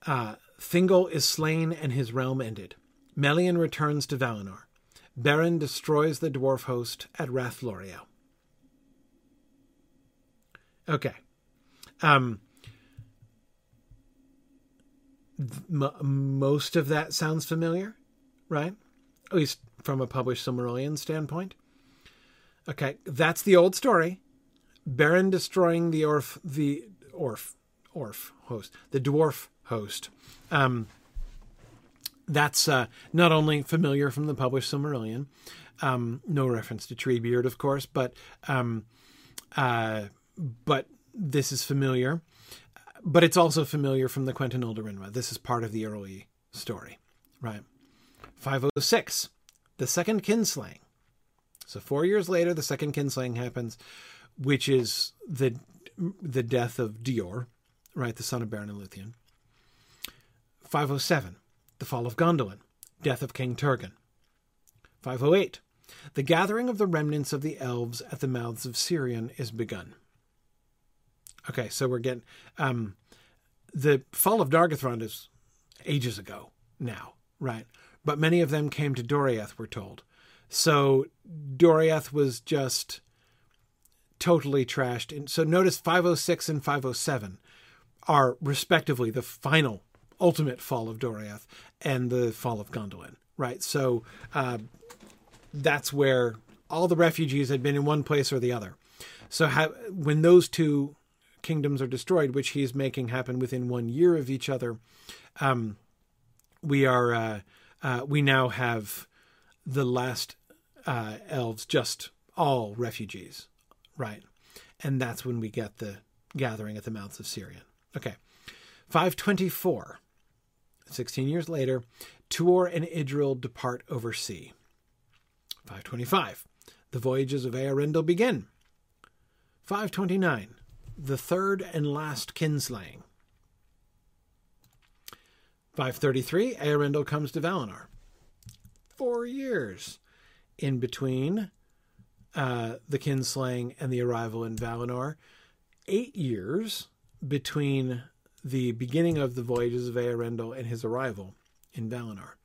Uh, Thingol is slain and his realm ended. Melian returns to Valinor. Beren destroys the dwarf host at Rathlóriel. Okay. Um, m- most of that sounds familiar, right? At least from a published Silmarillion standpoint. Okay, that's the old story. Beren destroying the Orf, the Orf, Orf host, the dwarf host. Um, that's uh, not only familiar from the published Silmarillion, um, no reference to Treebeard, of course, but um, uh, but this is familiar. But it's also familiar from the Quentin Nulda This is part of the early story, right? 506, the second kinslaying. So four years later, the second kinslaying happens, which is the the death of Dior, right, the son of Beren and Luthien. 507, the Fall of Gondolin, Death of King Turgon. 508. The gathering of the remnants of the elves at the mouths of Sirion is begun. Okay, so we're getting um, the fall of Nargothrond is ages ago now, right? But many of them came to Doriath, we're told. So Doriath was just totally trashed. And so notice 506 and 507 are respectively the final ultimate fall of Doriath and the fall of Gondolin, right? So uh, that's where all the refugees had been in one place or the other. So when those two kingdoms are destroyed, which he's making happen within one year of each other, um, we are uh, uh, we now have the last uh, elves just all refugees, right? And that's when we get the gathering at the mouths of Sirion. Okay, five twenty four. 16 years later, Tuor and Idril depart over sea. 525. The voyages of Eärendil begin. 529. The third and last kinslaying. 533. Eärendil comes to Valinor. Four years in between uh, the kinslaying and the arrival in Valinor. Eight years between the beginning of the voyages of Eärendil and his arrival in Valinor.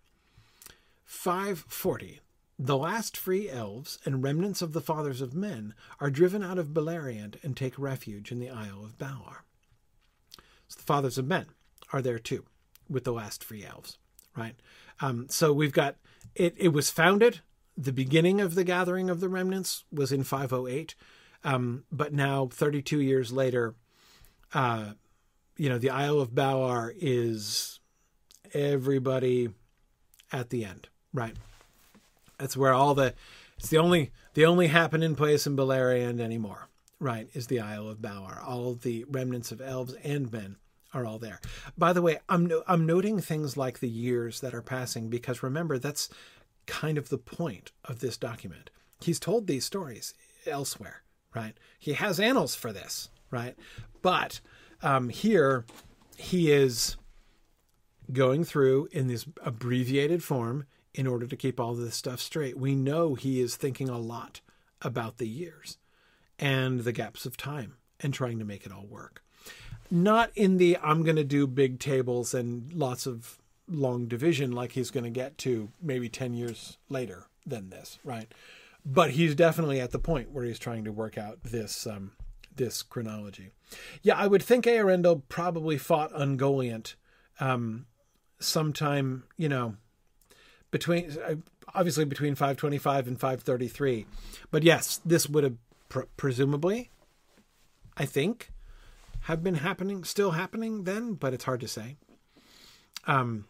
540. The last free elves and remnants of the fathers of men are driven out of Beleriand and take refuge in the Isle of Balar. So the fathers of men are there too, with the last free elves, right? Um, so we've got it. It was founded. The beginning of the gathering of the remnants was in 508, um, but now 32 years later, uh, you know, the Isle of Balar is everybody at the end, right? That's where all the it's the only the only happening place in Beleriand anymore, right? Is the Isle of Balar. All the remnants of elves and men are all there. By the way, I'm no, I'm noting things like the years that are passing because remember that's kind of the point of this document. He's told these stories elsewhere, right? He has annals for this, right? But um, here he is going through in this abbreviated form in order to keep all this stuff straight. We know he is thinking a lot about the years and the gaps of time and trying to make it all work. Not in the I'm going to do big tables and lots of long division like he's going to get to maybe 10 years later than this, right? But he's definitely at the point where he's trying to work out this um, this chronology. Yeah, I would think Eärendil probably fought Ungoliant um, sometime, you know, between obviously between 525 and 533. But yes, this would have pr- presumably, I think, have been happening, still happening then, but it's hard to say. Um.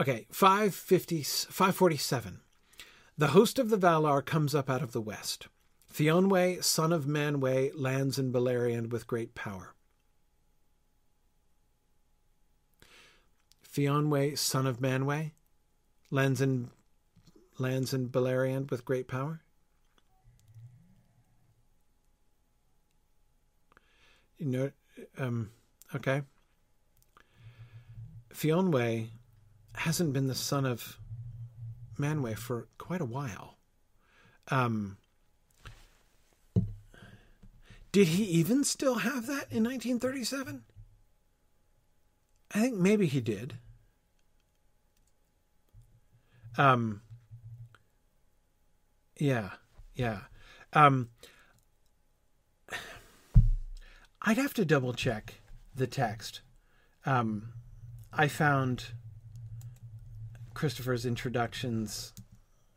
Okay, 550, 547. The host of the Valar comes up out of the west. Fionwe, son of Manwe, lands in Beleriand with great power. Fionwe, son of Manwe, lands in lands in Beleriand with great power. You know, um, okay. Fionwe hasn't been the son of Manwe for quite a while. Um, did he even still have that in 1937? I think maybe he did. Um, yeah, yeah. Um, I'd have to double check the text. Um, I found Christopher's introductions,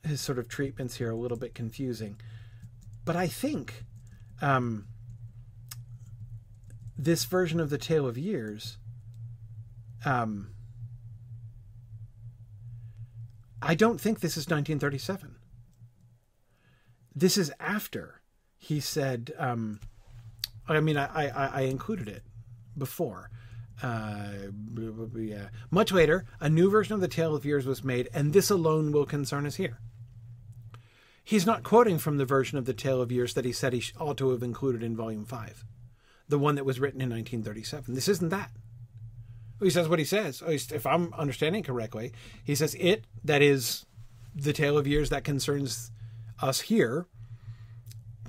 his sort of treatments here, a little bit confusing. But I think um, this version of the Tale of Years um, I don't think this is 1937. This is after he said. Um, I mean, I, I, I included it before. Uh, yeah. Much later, a new version of the Tale of Years was made, and this alone will concern us here. He's not quoting from the version of the Tale of Years that he said he ought to have included in Volume 5, the one that was written in 1937. This isn't that. He says what he says. If I'm understanding correctly, he says it, that is the tale of years that concerns us here,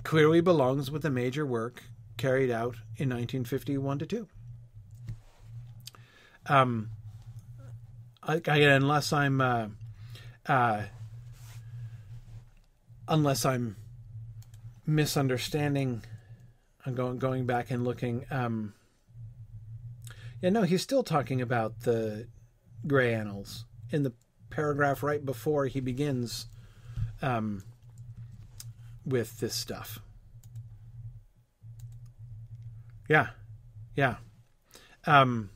clearly belongs with the major work carried out in 1951 to 2. Um, again, unless I'm, uh, uh, unless I'm misunderstanding, I'm going going back and looking. Um, yeah, no, he's still talking about the Grey Annals in the paragraph right before he begins um, with this stuff. Yeah, yeah. Um,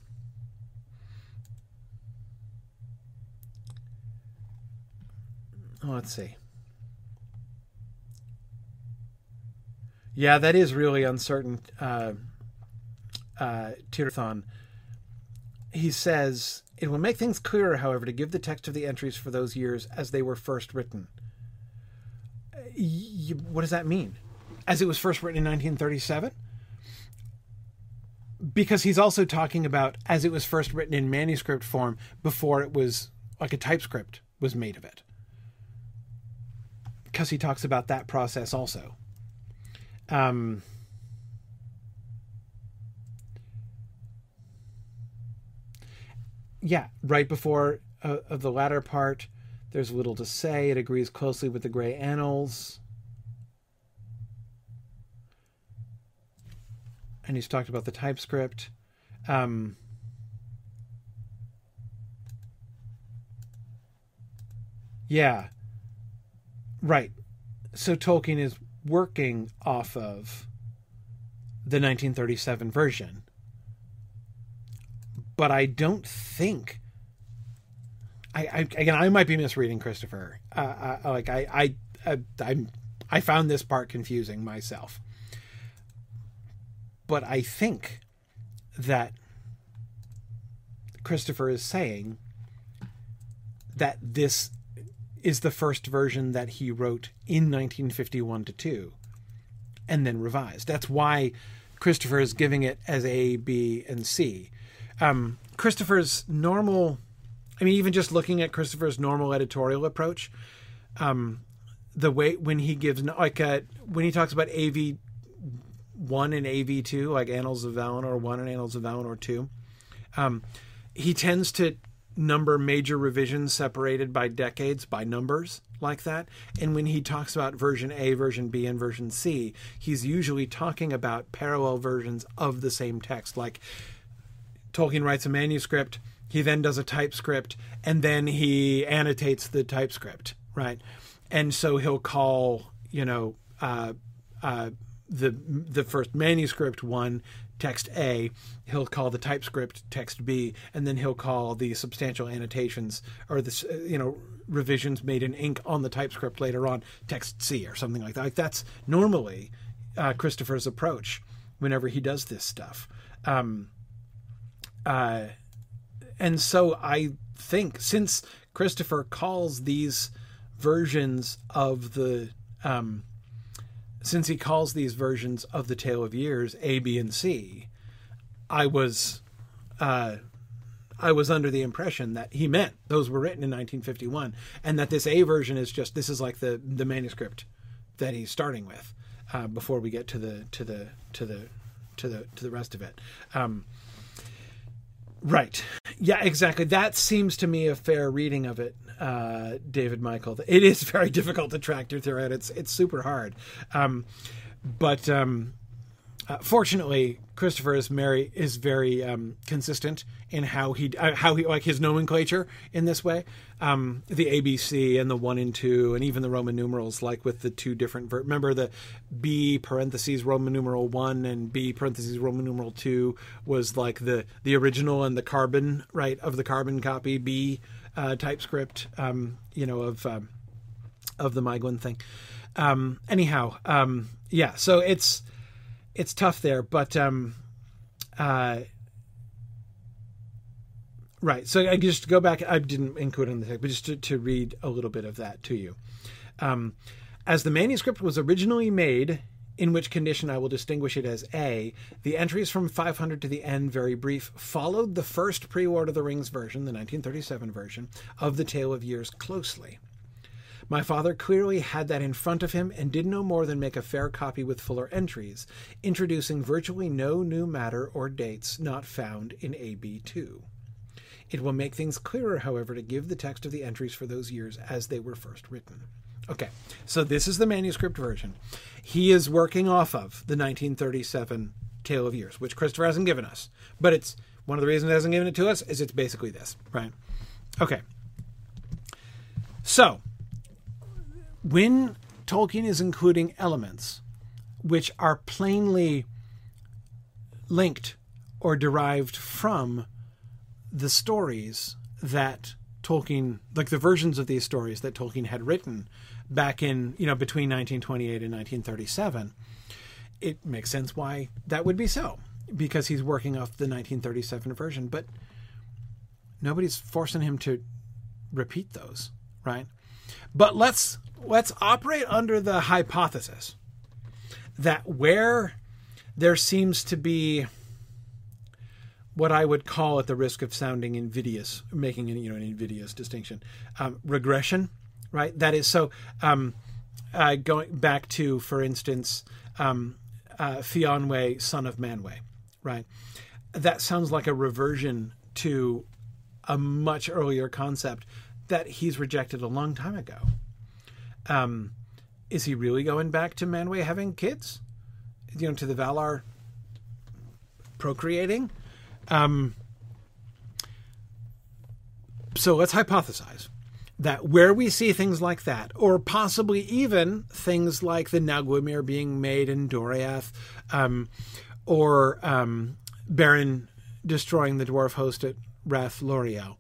let's see. Yeah, that is really uncertain. Uh, uh, he says, It will make things clearer, however, to give the text of the entries for those years as they were first written. You, what does that mean? as it was first written in 1937 because he's also talking about as it was first written in manuscript form before it was like a typescript was made of it. Because he talks about that process also. Um, yeah right before uh, of the latter part there's little to say. It agrees closely with the gray annals and he's talked about the TypeScript. Um, yeah, right. So Tolkien is working off of the 1937 version, but I don't think. I, I again, I might be misreading Christopher. Uh, uh, like I, I, I, I'm, I found this part confusing myself. But I think that Christopher is saying that this is the first version that he wrote in 1951 to 2 and then revised. That's why Christopher is giving it as A, B, and C. Um, Christopher's normal, I mean, even just looking at Christopher's normal editorial approach, um, the way when he gives, like, uh, when he talks about AV one and AV two, like Annals of Valinor one and Annals of Valinor two. Um, he tends to number major revisions separated by decades by numbers like that. And when he talks about version A, version B, and version C, he's usually talking about parallel versions of the same text. Like Tolkien writes a manuscript, he then does a typescript, and then he annotates the typescript, right? And so he'll call, you know, uh, uh, the the first manuscript one text A, he'll call the typescript text B, and then he'll call the substantial annotations or the you know revisions made in ink on the typescript later on text C or something like that. Like that's normally uh, Christopher's approach whenever he does this stuff. Um, uh, and so I think since Christopher calls these versions of the um, since he calls these versions of the Tale of Years A, B, and C, I was, uh, I was under the impression that he meant those were written in 1951, and that this A version is just this is like the the manuscript that he's starting with uh, before we get to the to the to the to the to the rest of it. Um, right? Yeah, exactly. That seems to me a fair reading of it uh, David Michael. It is very difficult to track through it. It's it's super hard, um, but um, uh, fortunately, Christopher is very is very um, consistent in how he uh, how he like his nomenclature in this way. Um, the ABC and the one and two, and even the Roman numerals, like with the two different. Ver- remember the B parentheses Roman numeral one and B parentheses Roman numeral two was like the the original and the carbon right of the carbon copy B uh, TypeScript, um, you know, of um, of the Maeglin thing. Um, anyhow, um, yeah, so it's it's tough there, but um, uh, right. So I just go back. I didn't include it in the text, but just to, to read a little bit of that to you. Um, as the manuscript was originally made in which condition I will distinguish it as A. The entries from 500 to the end, very brief, followed the first pre Lord of the Rings version, the 1937 version, of The Tale of Years closely. My father clearly had that in front of him and did no more than make a fair copy with fuller entries, introducing virtually no new matter or dates not found in AB2. It will make things clearer, however, to give the text of the entries for those years as they were first written. Okay, so this is the manuscript version. He is working off of the 1937 Tale of Years, which Christopher hasn't given us. But it's one of the reasons he hasn't given it to us is it's basically this, right? Okay. So, when Tolkien is including elements which are plainly linked or derived from the stories that Tolkien, like the versions of these stories that Tolkien had written back in, you know, between 1928 and 1937, it makes sense why that would be so because he's working off the 1937 version, but nobody's forcing him to repeat those, right? But let's let's operate under the hypothesis that where there seems to be what I would call, at the risk of sounding invidious, making you know an invidious distinction, um, regression, right? That is so. Um, uh, going back to, for instance, um, uh, Fionwe, son of Manwë, right? That sounds like a reversion to a much earlier concept that he's rejected a long time ago. Um, is he really going back to Manwë having kids? You know, to the Valar procreating? Um, so let's hypothesize that where we see things like that, or possibly even things like the Nauglamir being made in Doriath, um, or um, Beren destroying the dwarf host at Rathlóriel,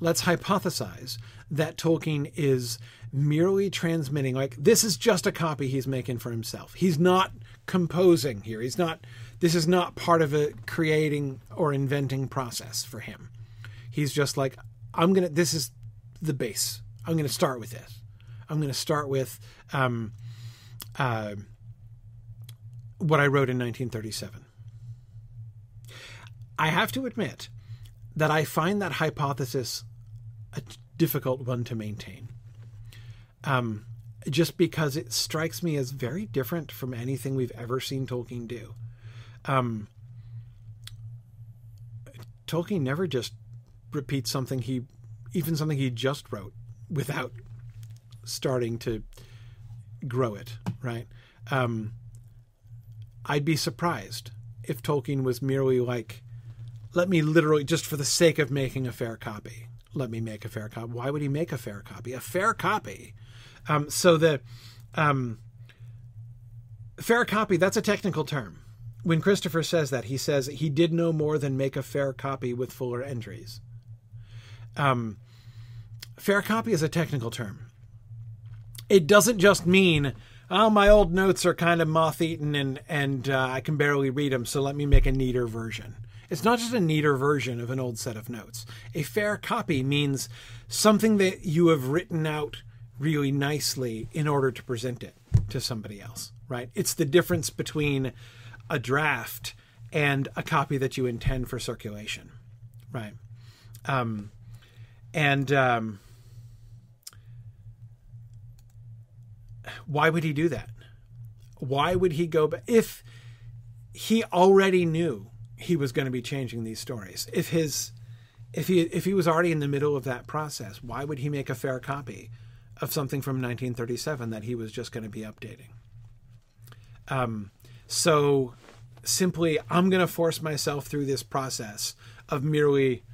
let's hypothesize that Tolkien is merely transmitting, like, this is just a copy he's making for himself. He's not composing here. He's not, this is not part of a creating or inventing process for him. He's just like, I'm going to, this is the base. I'm going to start with this. I'm going to start with um, uh, what I wrote in 1937. I have to admit that I find that hypothesis a difficult one to maintain. Um, just because it strikes me as very different from anything we've ever seen Tolkien do. Um, Tolkien never just repeats something he, even something he just wrote, without starting to grow it. Right? Um, I'd be surprised if Tolkien was merely like, let me literally, just for the sake of making a fair copy, let me make a fair copy. Why would he make a fair copy? A fair copy. Um, so the um, fair copy, that's a technical term. When Christopher says that, he says he did no more than make a fair copy with fuller entries. Um, fair copy is a technical term. It doesn't just mean, oh, my old notes are kind of moth eaten and, and uh, I can barely read them, so let me make a neater version. It's not just a neater version of an old set of notes. A fair copy means something that you have written out really nicely in order to present it to somebody else, right? It's the difference between a draft and a copy that you intend for circulation, right? Um, and um, why would he do that? Why would he go back if he already knew he was going to be changing these stories. If his if he if he was already in the middle of that process, why would he make a fair copy of something from 1937 that he was just going to be updating? Um, so simply, I'm going to force myself through this process of merely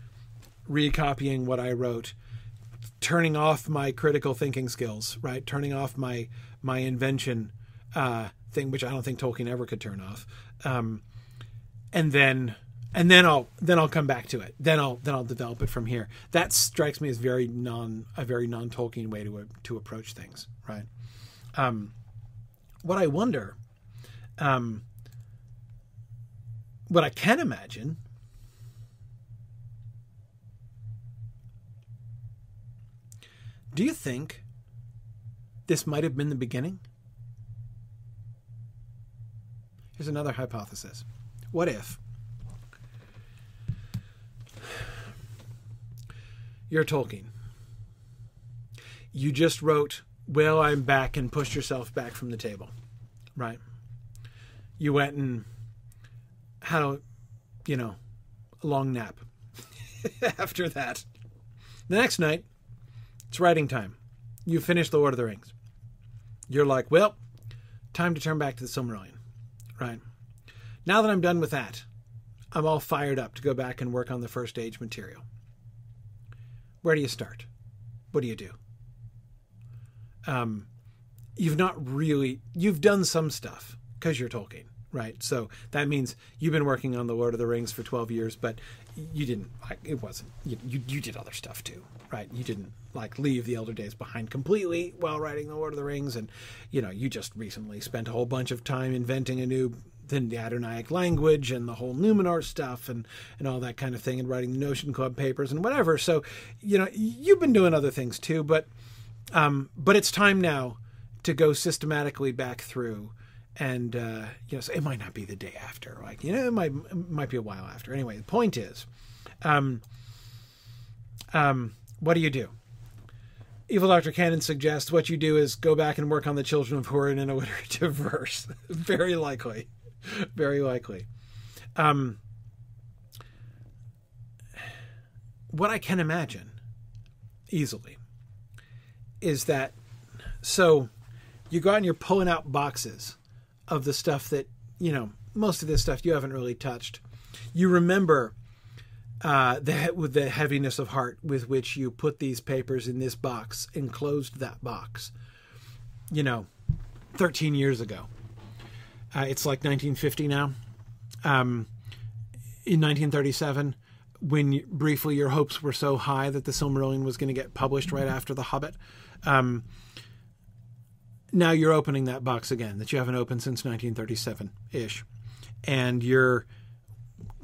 recopying what I wrote, turning off my critical thinking skills, right? Turning off my my invention uh, thing, which I don't think Tolkien ever could turn off. Um, and then and then I'll then I'll come back to it. Then I'll then I'll develop it from here. That strikes me as very non a very non Tolkien way to to approach things, right? Um, what I wonder, um, what I can imagine. Do you think this might have been the beginning? Here's another hypothesis. What if you're Tolkien? You just wrote, Well, I'm back, and pushed yourself back from the table, right? You went and had a, you know, a long nap after that. The next night, it's writing time. You finish The Lord of the Rings. You're like, Well, time to turn back to the Silmarillion, right? Now that I'm done with that, I'm all fired up to go back and work on the first age material. Where do you start? What do you do? Um, you've not really you've done some stuff because you're Tolkien, right? So that means you've been working on the Lord of the Rings for 12 years, but you didn't like it wasn't you, you, you did other stuff too, right? You didn't like leave the Elder Days behind completely while writing the Lord of the Rings, and you know you just recently spent a whole bunch of time inventing a new then the Adunaic language and the whole Numenor stuff and, and all that kind of thing and writing the Notion Club papers and whatever. So, you know, you've been doing other things too, but um, but it's time now to go systematically back through and uh, you know, so it might not be the day after. Like you know, it might it might be a while after. Anyway, the point is, um, um, what do you do? Evil Dr. Cannon suggests what you do is go back and work on the Children of Hurin in a alliterative verse. Very likely. Very likely. Um, what I can imagine easily is that so you go out and you're pulling out boxes of the stuff that, you know, most of this stuff you haven't really touched. You remember uh, the with the heaviness of heart with which you put these papers in this box and closed that box. You know, 13 years ago. Uh, it's like 1950 now. Um, in 1937, when briefly your hopes were so high that the Silmarillion was going to get published right after The Hobbit, um, now you're opening that box again that you haven't opened since 1937 ish, and you're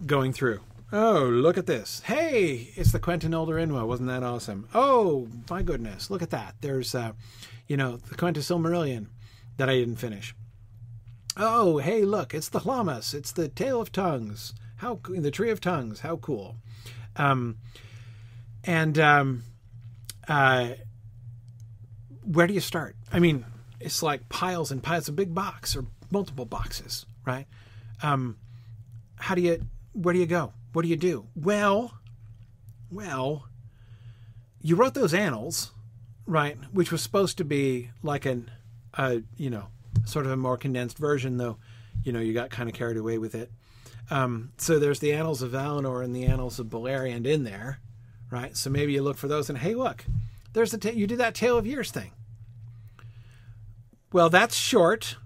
going through Oh, look at this. Hey, it's the Quenta Noldorinwa. Wasn't that awesome? Oh, my goodness. Look at that. There's, uh, you know, the Quenta Silmarillion that I didn't finish. Oh, hey, look, it's the Lhammas. It's the Tale of Tongues. How the Tree of Tongues. How cool. Um, and um, uh, where do you start? I mean, it's like piles and piles, a big box or multiple boxes, right? Um, how do you, where do you go? what do you do? Well, well, you wrote those annals, right? Which was supposed to be like an, uh, you know, sort of a more condensed version, though, you know, you got kind of carried away with it. Um, so there's the annals of Valinor and the annals of Beleriand in there, right? So maybe you look for those and hey, look, there's the ta- you did that Tale of Years thing. Well, that's short,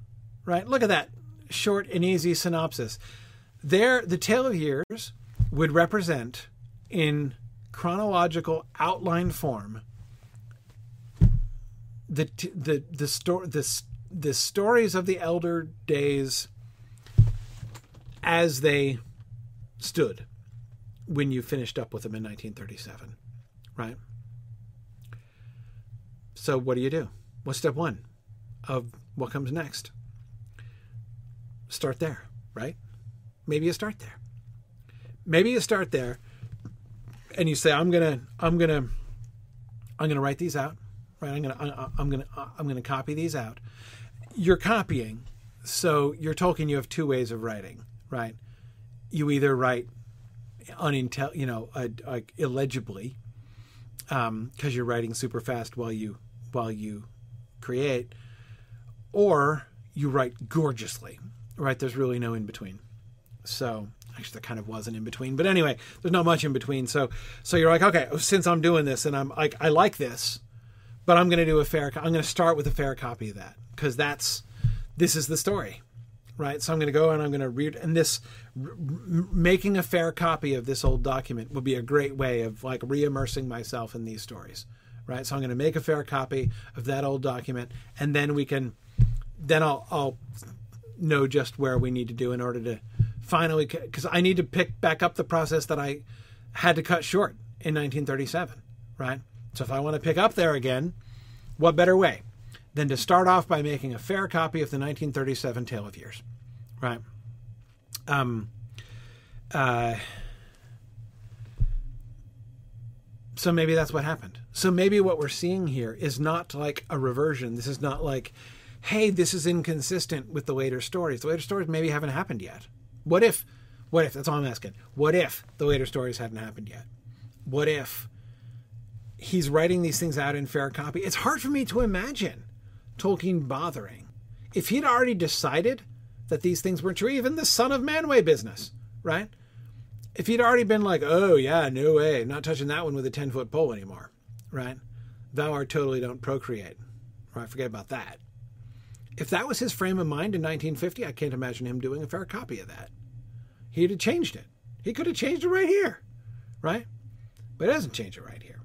right? Look at that short and easy synopsis. There, the Tale of Years would represent in chronological outline form the the the story the, the stories of the elder days as they stood when you finished up with them in 1937 right so what do you do what's step 1 of what comes next. Start there right? Maybe you start there. Maybe you start there and you say i'm gonna i'm gonna i'm gonna write these out right? I'm gonna i'm gonna i'm gonna copy these out. You're copying so you're Tolkien you have two ways of writing right? You either write unintel you know uh, illegibly because um, you're writing super fast while you while you create or you write gorgeously right? There's really no in between so actually there kind of was an in between but anyway there's not much in between so so you're like okay since i'm doing this and i'm like i like this but i'm going to do a fair i'm going to start with a fair copy of that because that's this is the story right? So i'm going to go and i'm going to read and this r- making a fair copy of this old document would be a great way of like re-immersing myself in these stories right so i'm going to make a fair copy of that old document and then we can then i'll i'll know just where we need to do in order to finally because I need to pick back up the process that I had to cut short in 1937, right? So if I want to pick up there again, what better way than to start off by making a fair copy of the 1937 Tale of Years, right? Um, uh, so maybe that's what happened. So maybe what we're seeing here is not like a reversion. This is not like, hey, this is inconsistent with the later stories. The later stories maybe haven't happened yet. What if, what if, that's all I'm asking. What if the later stories hadn't happened yet? What if he's writing these things out in fair copy? It's hard for me to imagine Tolkien bothering. If he'd already decided that these things weren't true, even the son of Manwë business, right? If he'd already been like, oh, yeah, no way, not touching that one with a 10 foot pole anymore, right? Valar totally don't procreate, right? Forget about that. If that was his frame of mind in 1950, I can't imagine him doing a fair copy of that. He'd have changed it. He could have changed it right here, right? But he doesn't change it right here.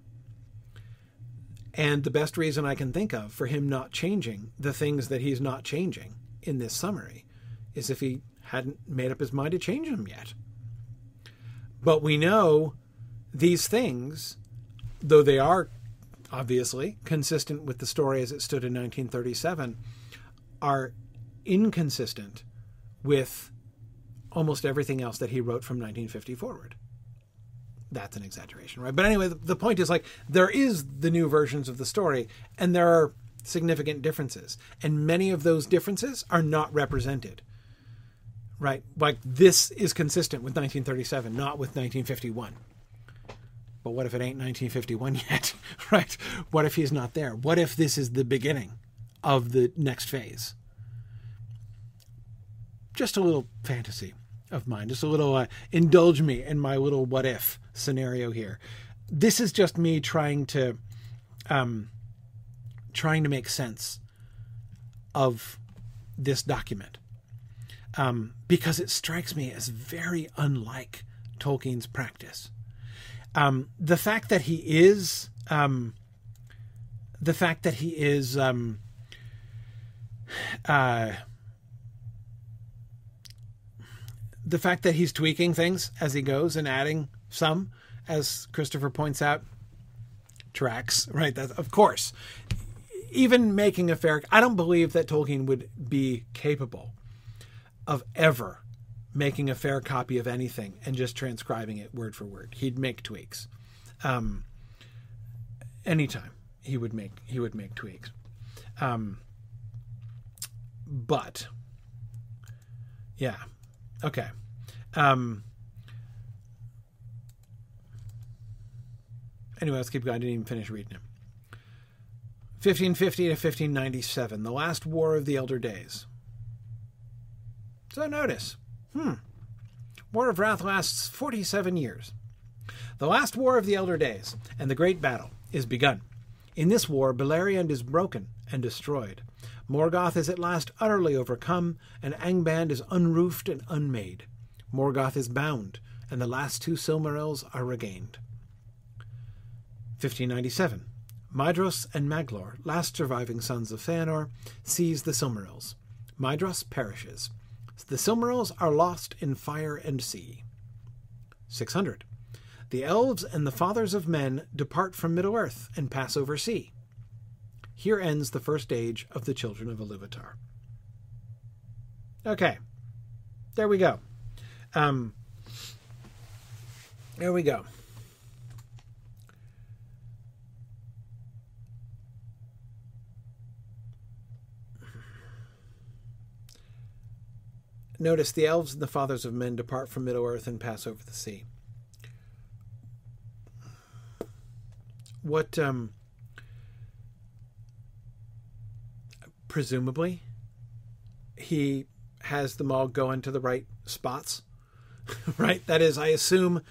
And the best reason I can think of for him not changing the things that he's not changing in this summary is if he hadn't made up his mind to change them yet. But we know these things, though they are obviously consistent with the story as it stood in 1937, are inconsistent with almost everything else that he wrote from 1950 forward. That's an exaggeration, right? But anyway, the, point is like there is the new versions of the story, and there are significant differences, and many of those differences are not represented. Right? Like this is consistent with 1937, not with 1951. But what if it ain't 1951 yet? right? What if he's not there? What if this is the beginning of the next phase? Just a little fantasy of mine, just a little uh, indulge me in my little what if scenario here. This is just me trying to um, trying to make sense of this document um, because it strikes me as very unlike Tolkien's practice. Um, the fact that he is um, the fact that he is um, uh, the fact that he's tweaking things as he goes and adding some, as Christopher points out, tracks right. That of course, even making a fair. I don't believe that Tolkien would be capable of ever making a fair copy of anything and just transcribing it word for word. He'd make tweaks. Um, anytime he would make he would make tweaks. Um, but yeah, okay. Um, anyway, let's keep going. I didn't even finish reading it. 1550 to 1597, the last war of the Elder Days. So notice, hmm, War of Wrath lasts 47 years. The last war of the Elder Days and the great battle is begun. In this war, Beleriand is broken and destroyed. Morgoth is at last utterly overcome, and Angband is unroofed and unmade. Morgoth is bound, and the last two Silmarils are regained. 1597. Maedhros and Maglor, last surviving sons of Feanor, seize the Silmarils. Maedhros perishes. The Silmarils are lost in fire and sea. 600. The elves and the fathers of men depart from Middle Earth and pass over sea. Here ends the first age of the children of Iluvatar. Okay, there we go. Um, there we go. Notice the elves and the fathers of men depart from Middle Earth and pass over the sea. What, um, presumably, he has them all go into the right spots, right? That is, I assume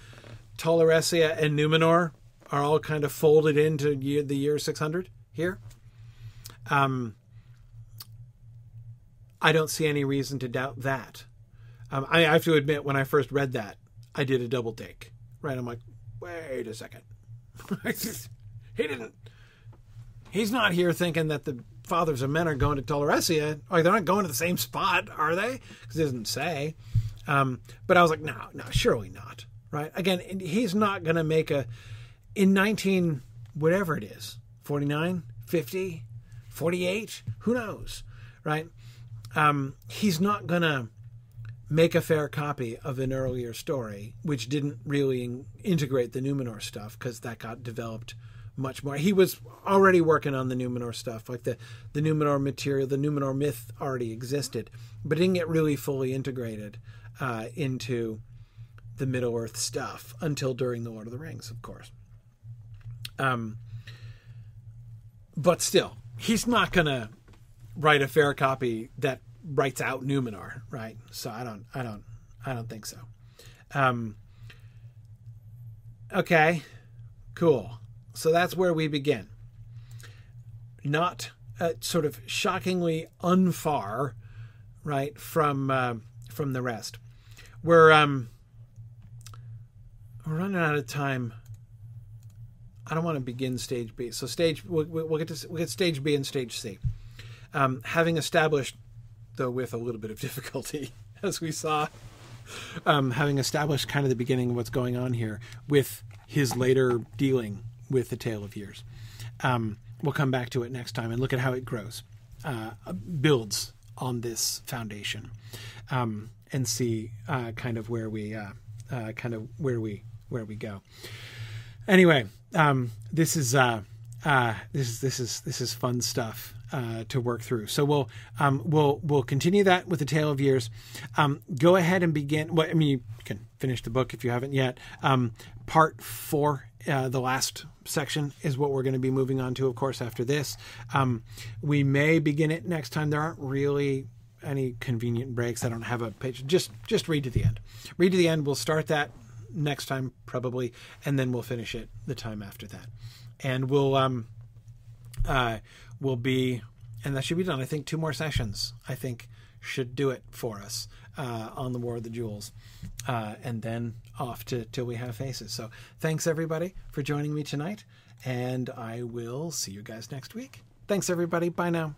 Tol Eressëa and Numenor are all kind of folded into year, the year 600 here. Um, I don't see any reason to doubt that. Um, I, have to admit, when I first read that, I did a double take. Right, I'm like, wait a second. he didn't. He's not here thinking that the fathers of men are going to Tol Eressëa. Like they're not going to the same spot, are they? Because it doesn't say. Um, but I was like, no, no, surely not. Right? Again, he's not going to make a in 19 whatever it is 49 50 48 who knows right um, he's not going to make a fair copy of an earlier story, which didn't really integrate the Numenor stuff because that got developed much more. He was already working on the Numenor stuff, like the the Numenor material, the Numenor myth already existed, but didn't get really fully integrated uh, into the Middle Earth stuff until during the Lord of the Rings, of course. Um, but still, he's not gonna write a fair copy that writes out Numenor, right? So I don't, I don't, I don't think so. Um, okay, cool. So that's where we begin. Not uh, sort of shockingly unfar, right from uh, from the rest. We're um, we're running out of time. I don't want to begin stage B. So stage we'll, we'll get to we'll get stage B and stage C um, having established, though with a little bit of difficulty, as we saw, um, having established kind of the beginning of what's going on here with his later dealing with the Tale of Years. Um, we'll come back to it next time and look at how it grows, uh, builds on this foundation, um, and see uh, kind of where we uh, uh, kind of where we where we go. Anyway, um, this is uh, uh, this is this is this is fun stuff uh, to work through. So we'll um, we'll we'll continue that with the Tale of Years. Um, go ahead and begin. Well, I mean, you can finish the book if you haven't yet. Um, part four, uh, the last section, is what we're going to be moving on to. Of course, after this, um, we may begin it next time. There aren't really any convenient breaks. I don't have a page. Just just read to the end. Read to the end. We'll start that next time probably, and then we'll finish it the time after that. And we'll um uh will be and that should be done. I think two more sessions. I think should do it for us uh, on the War of the Jewels, uh, and then off to till we have faces. So thanks everybody for joining me tonight, and I will see you guys next week. Thanks everybody. Bye now.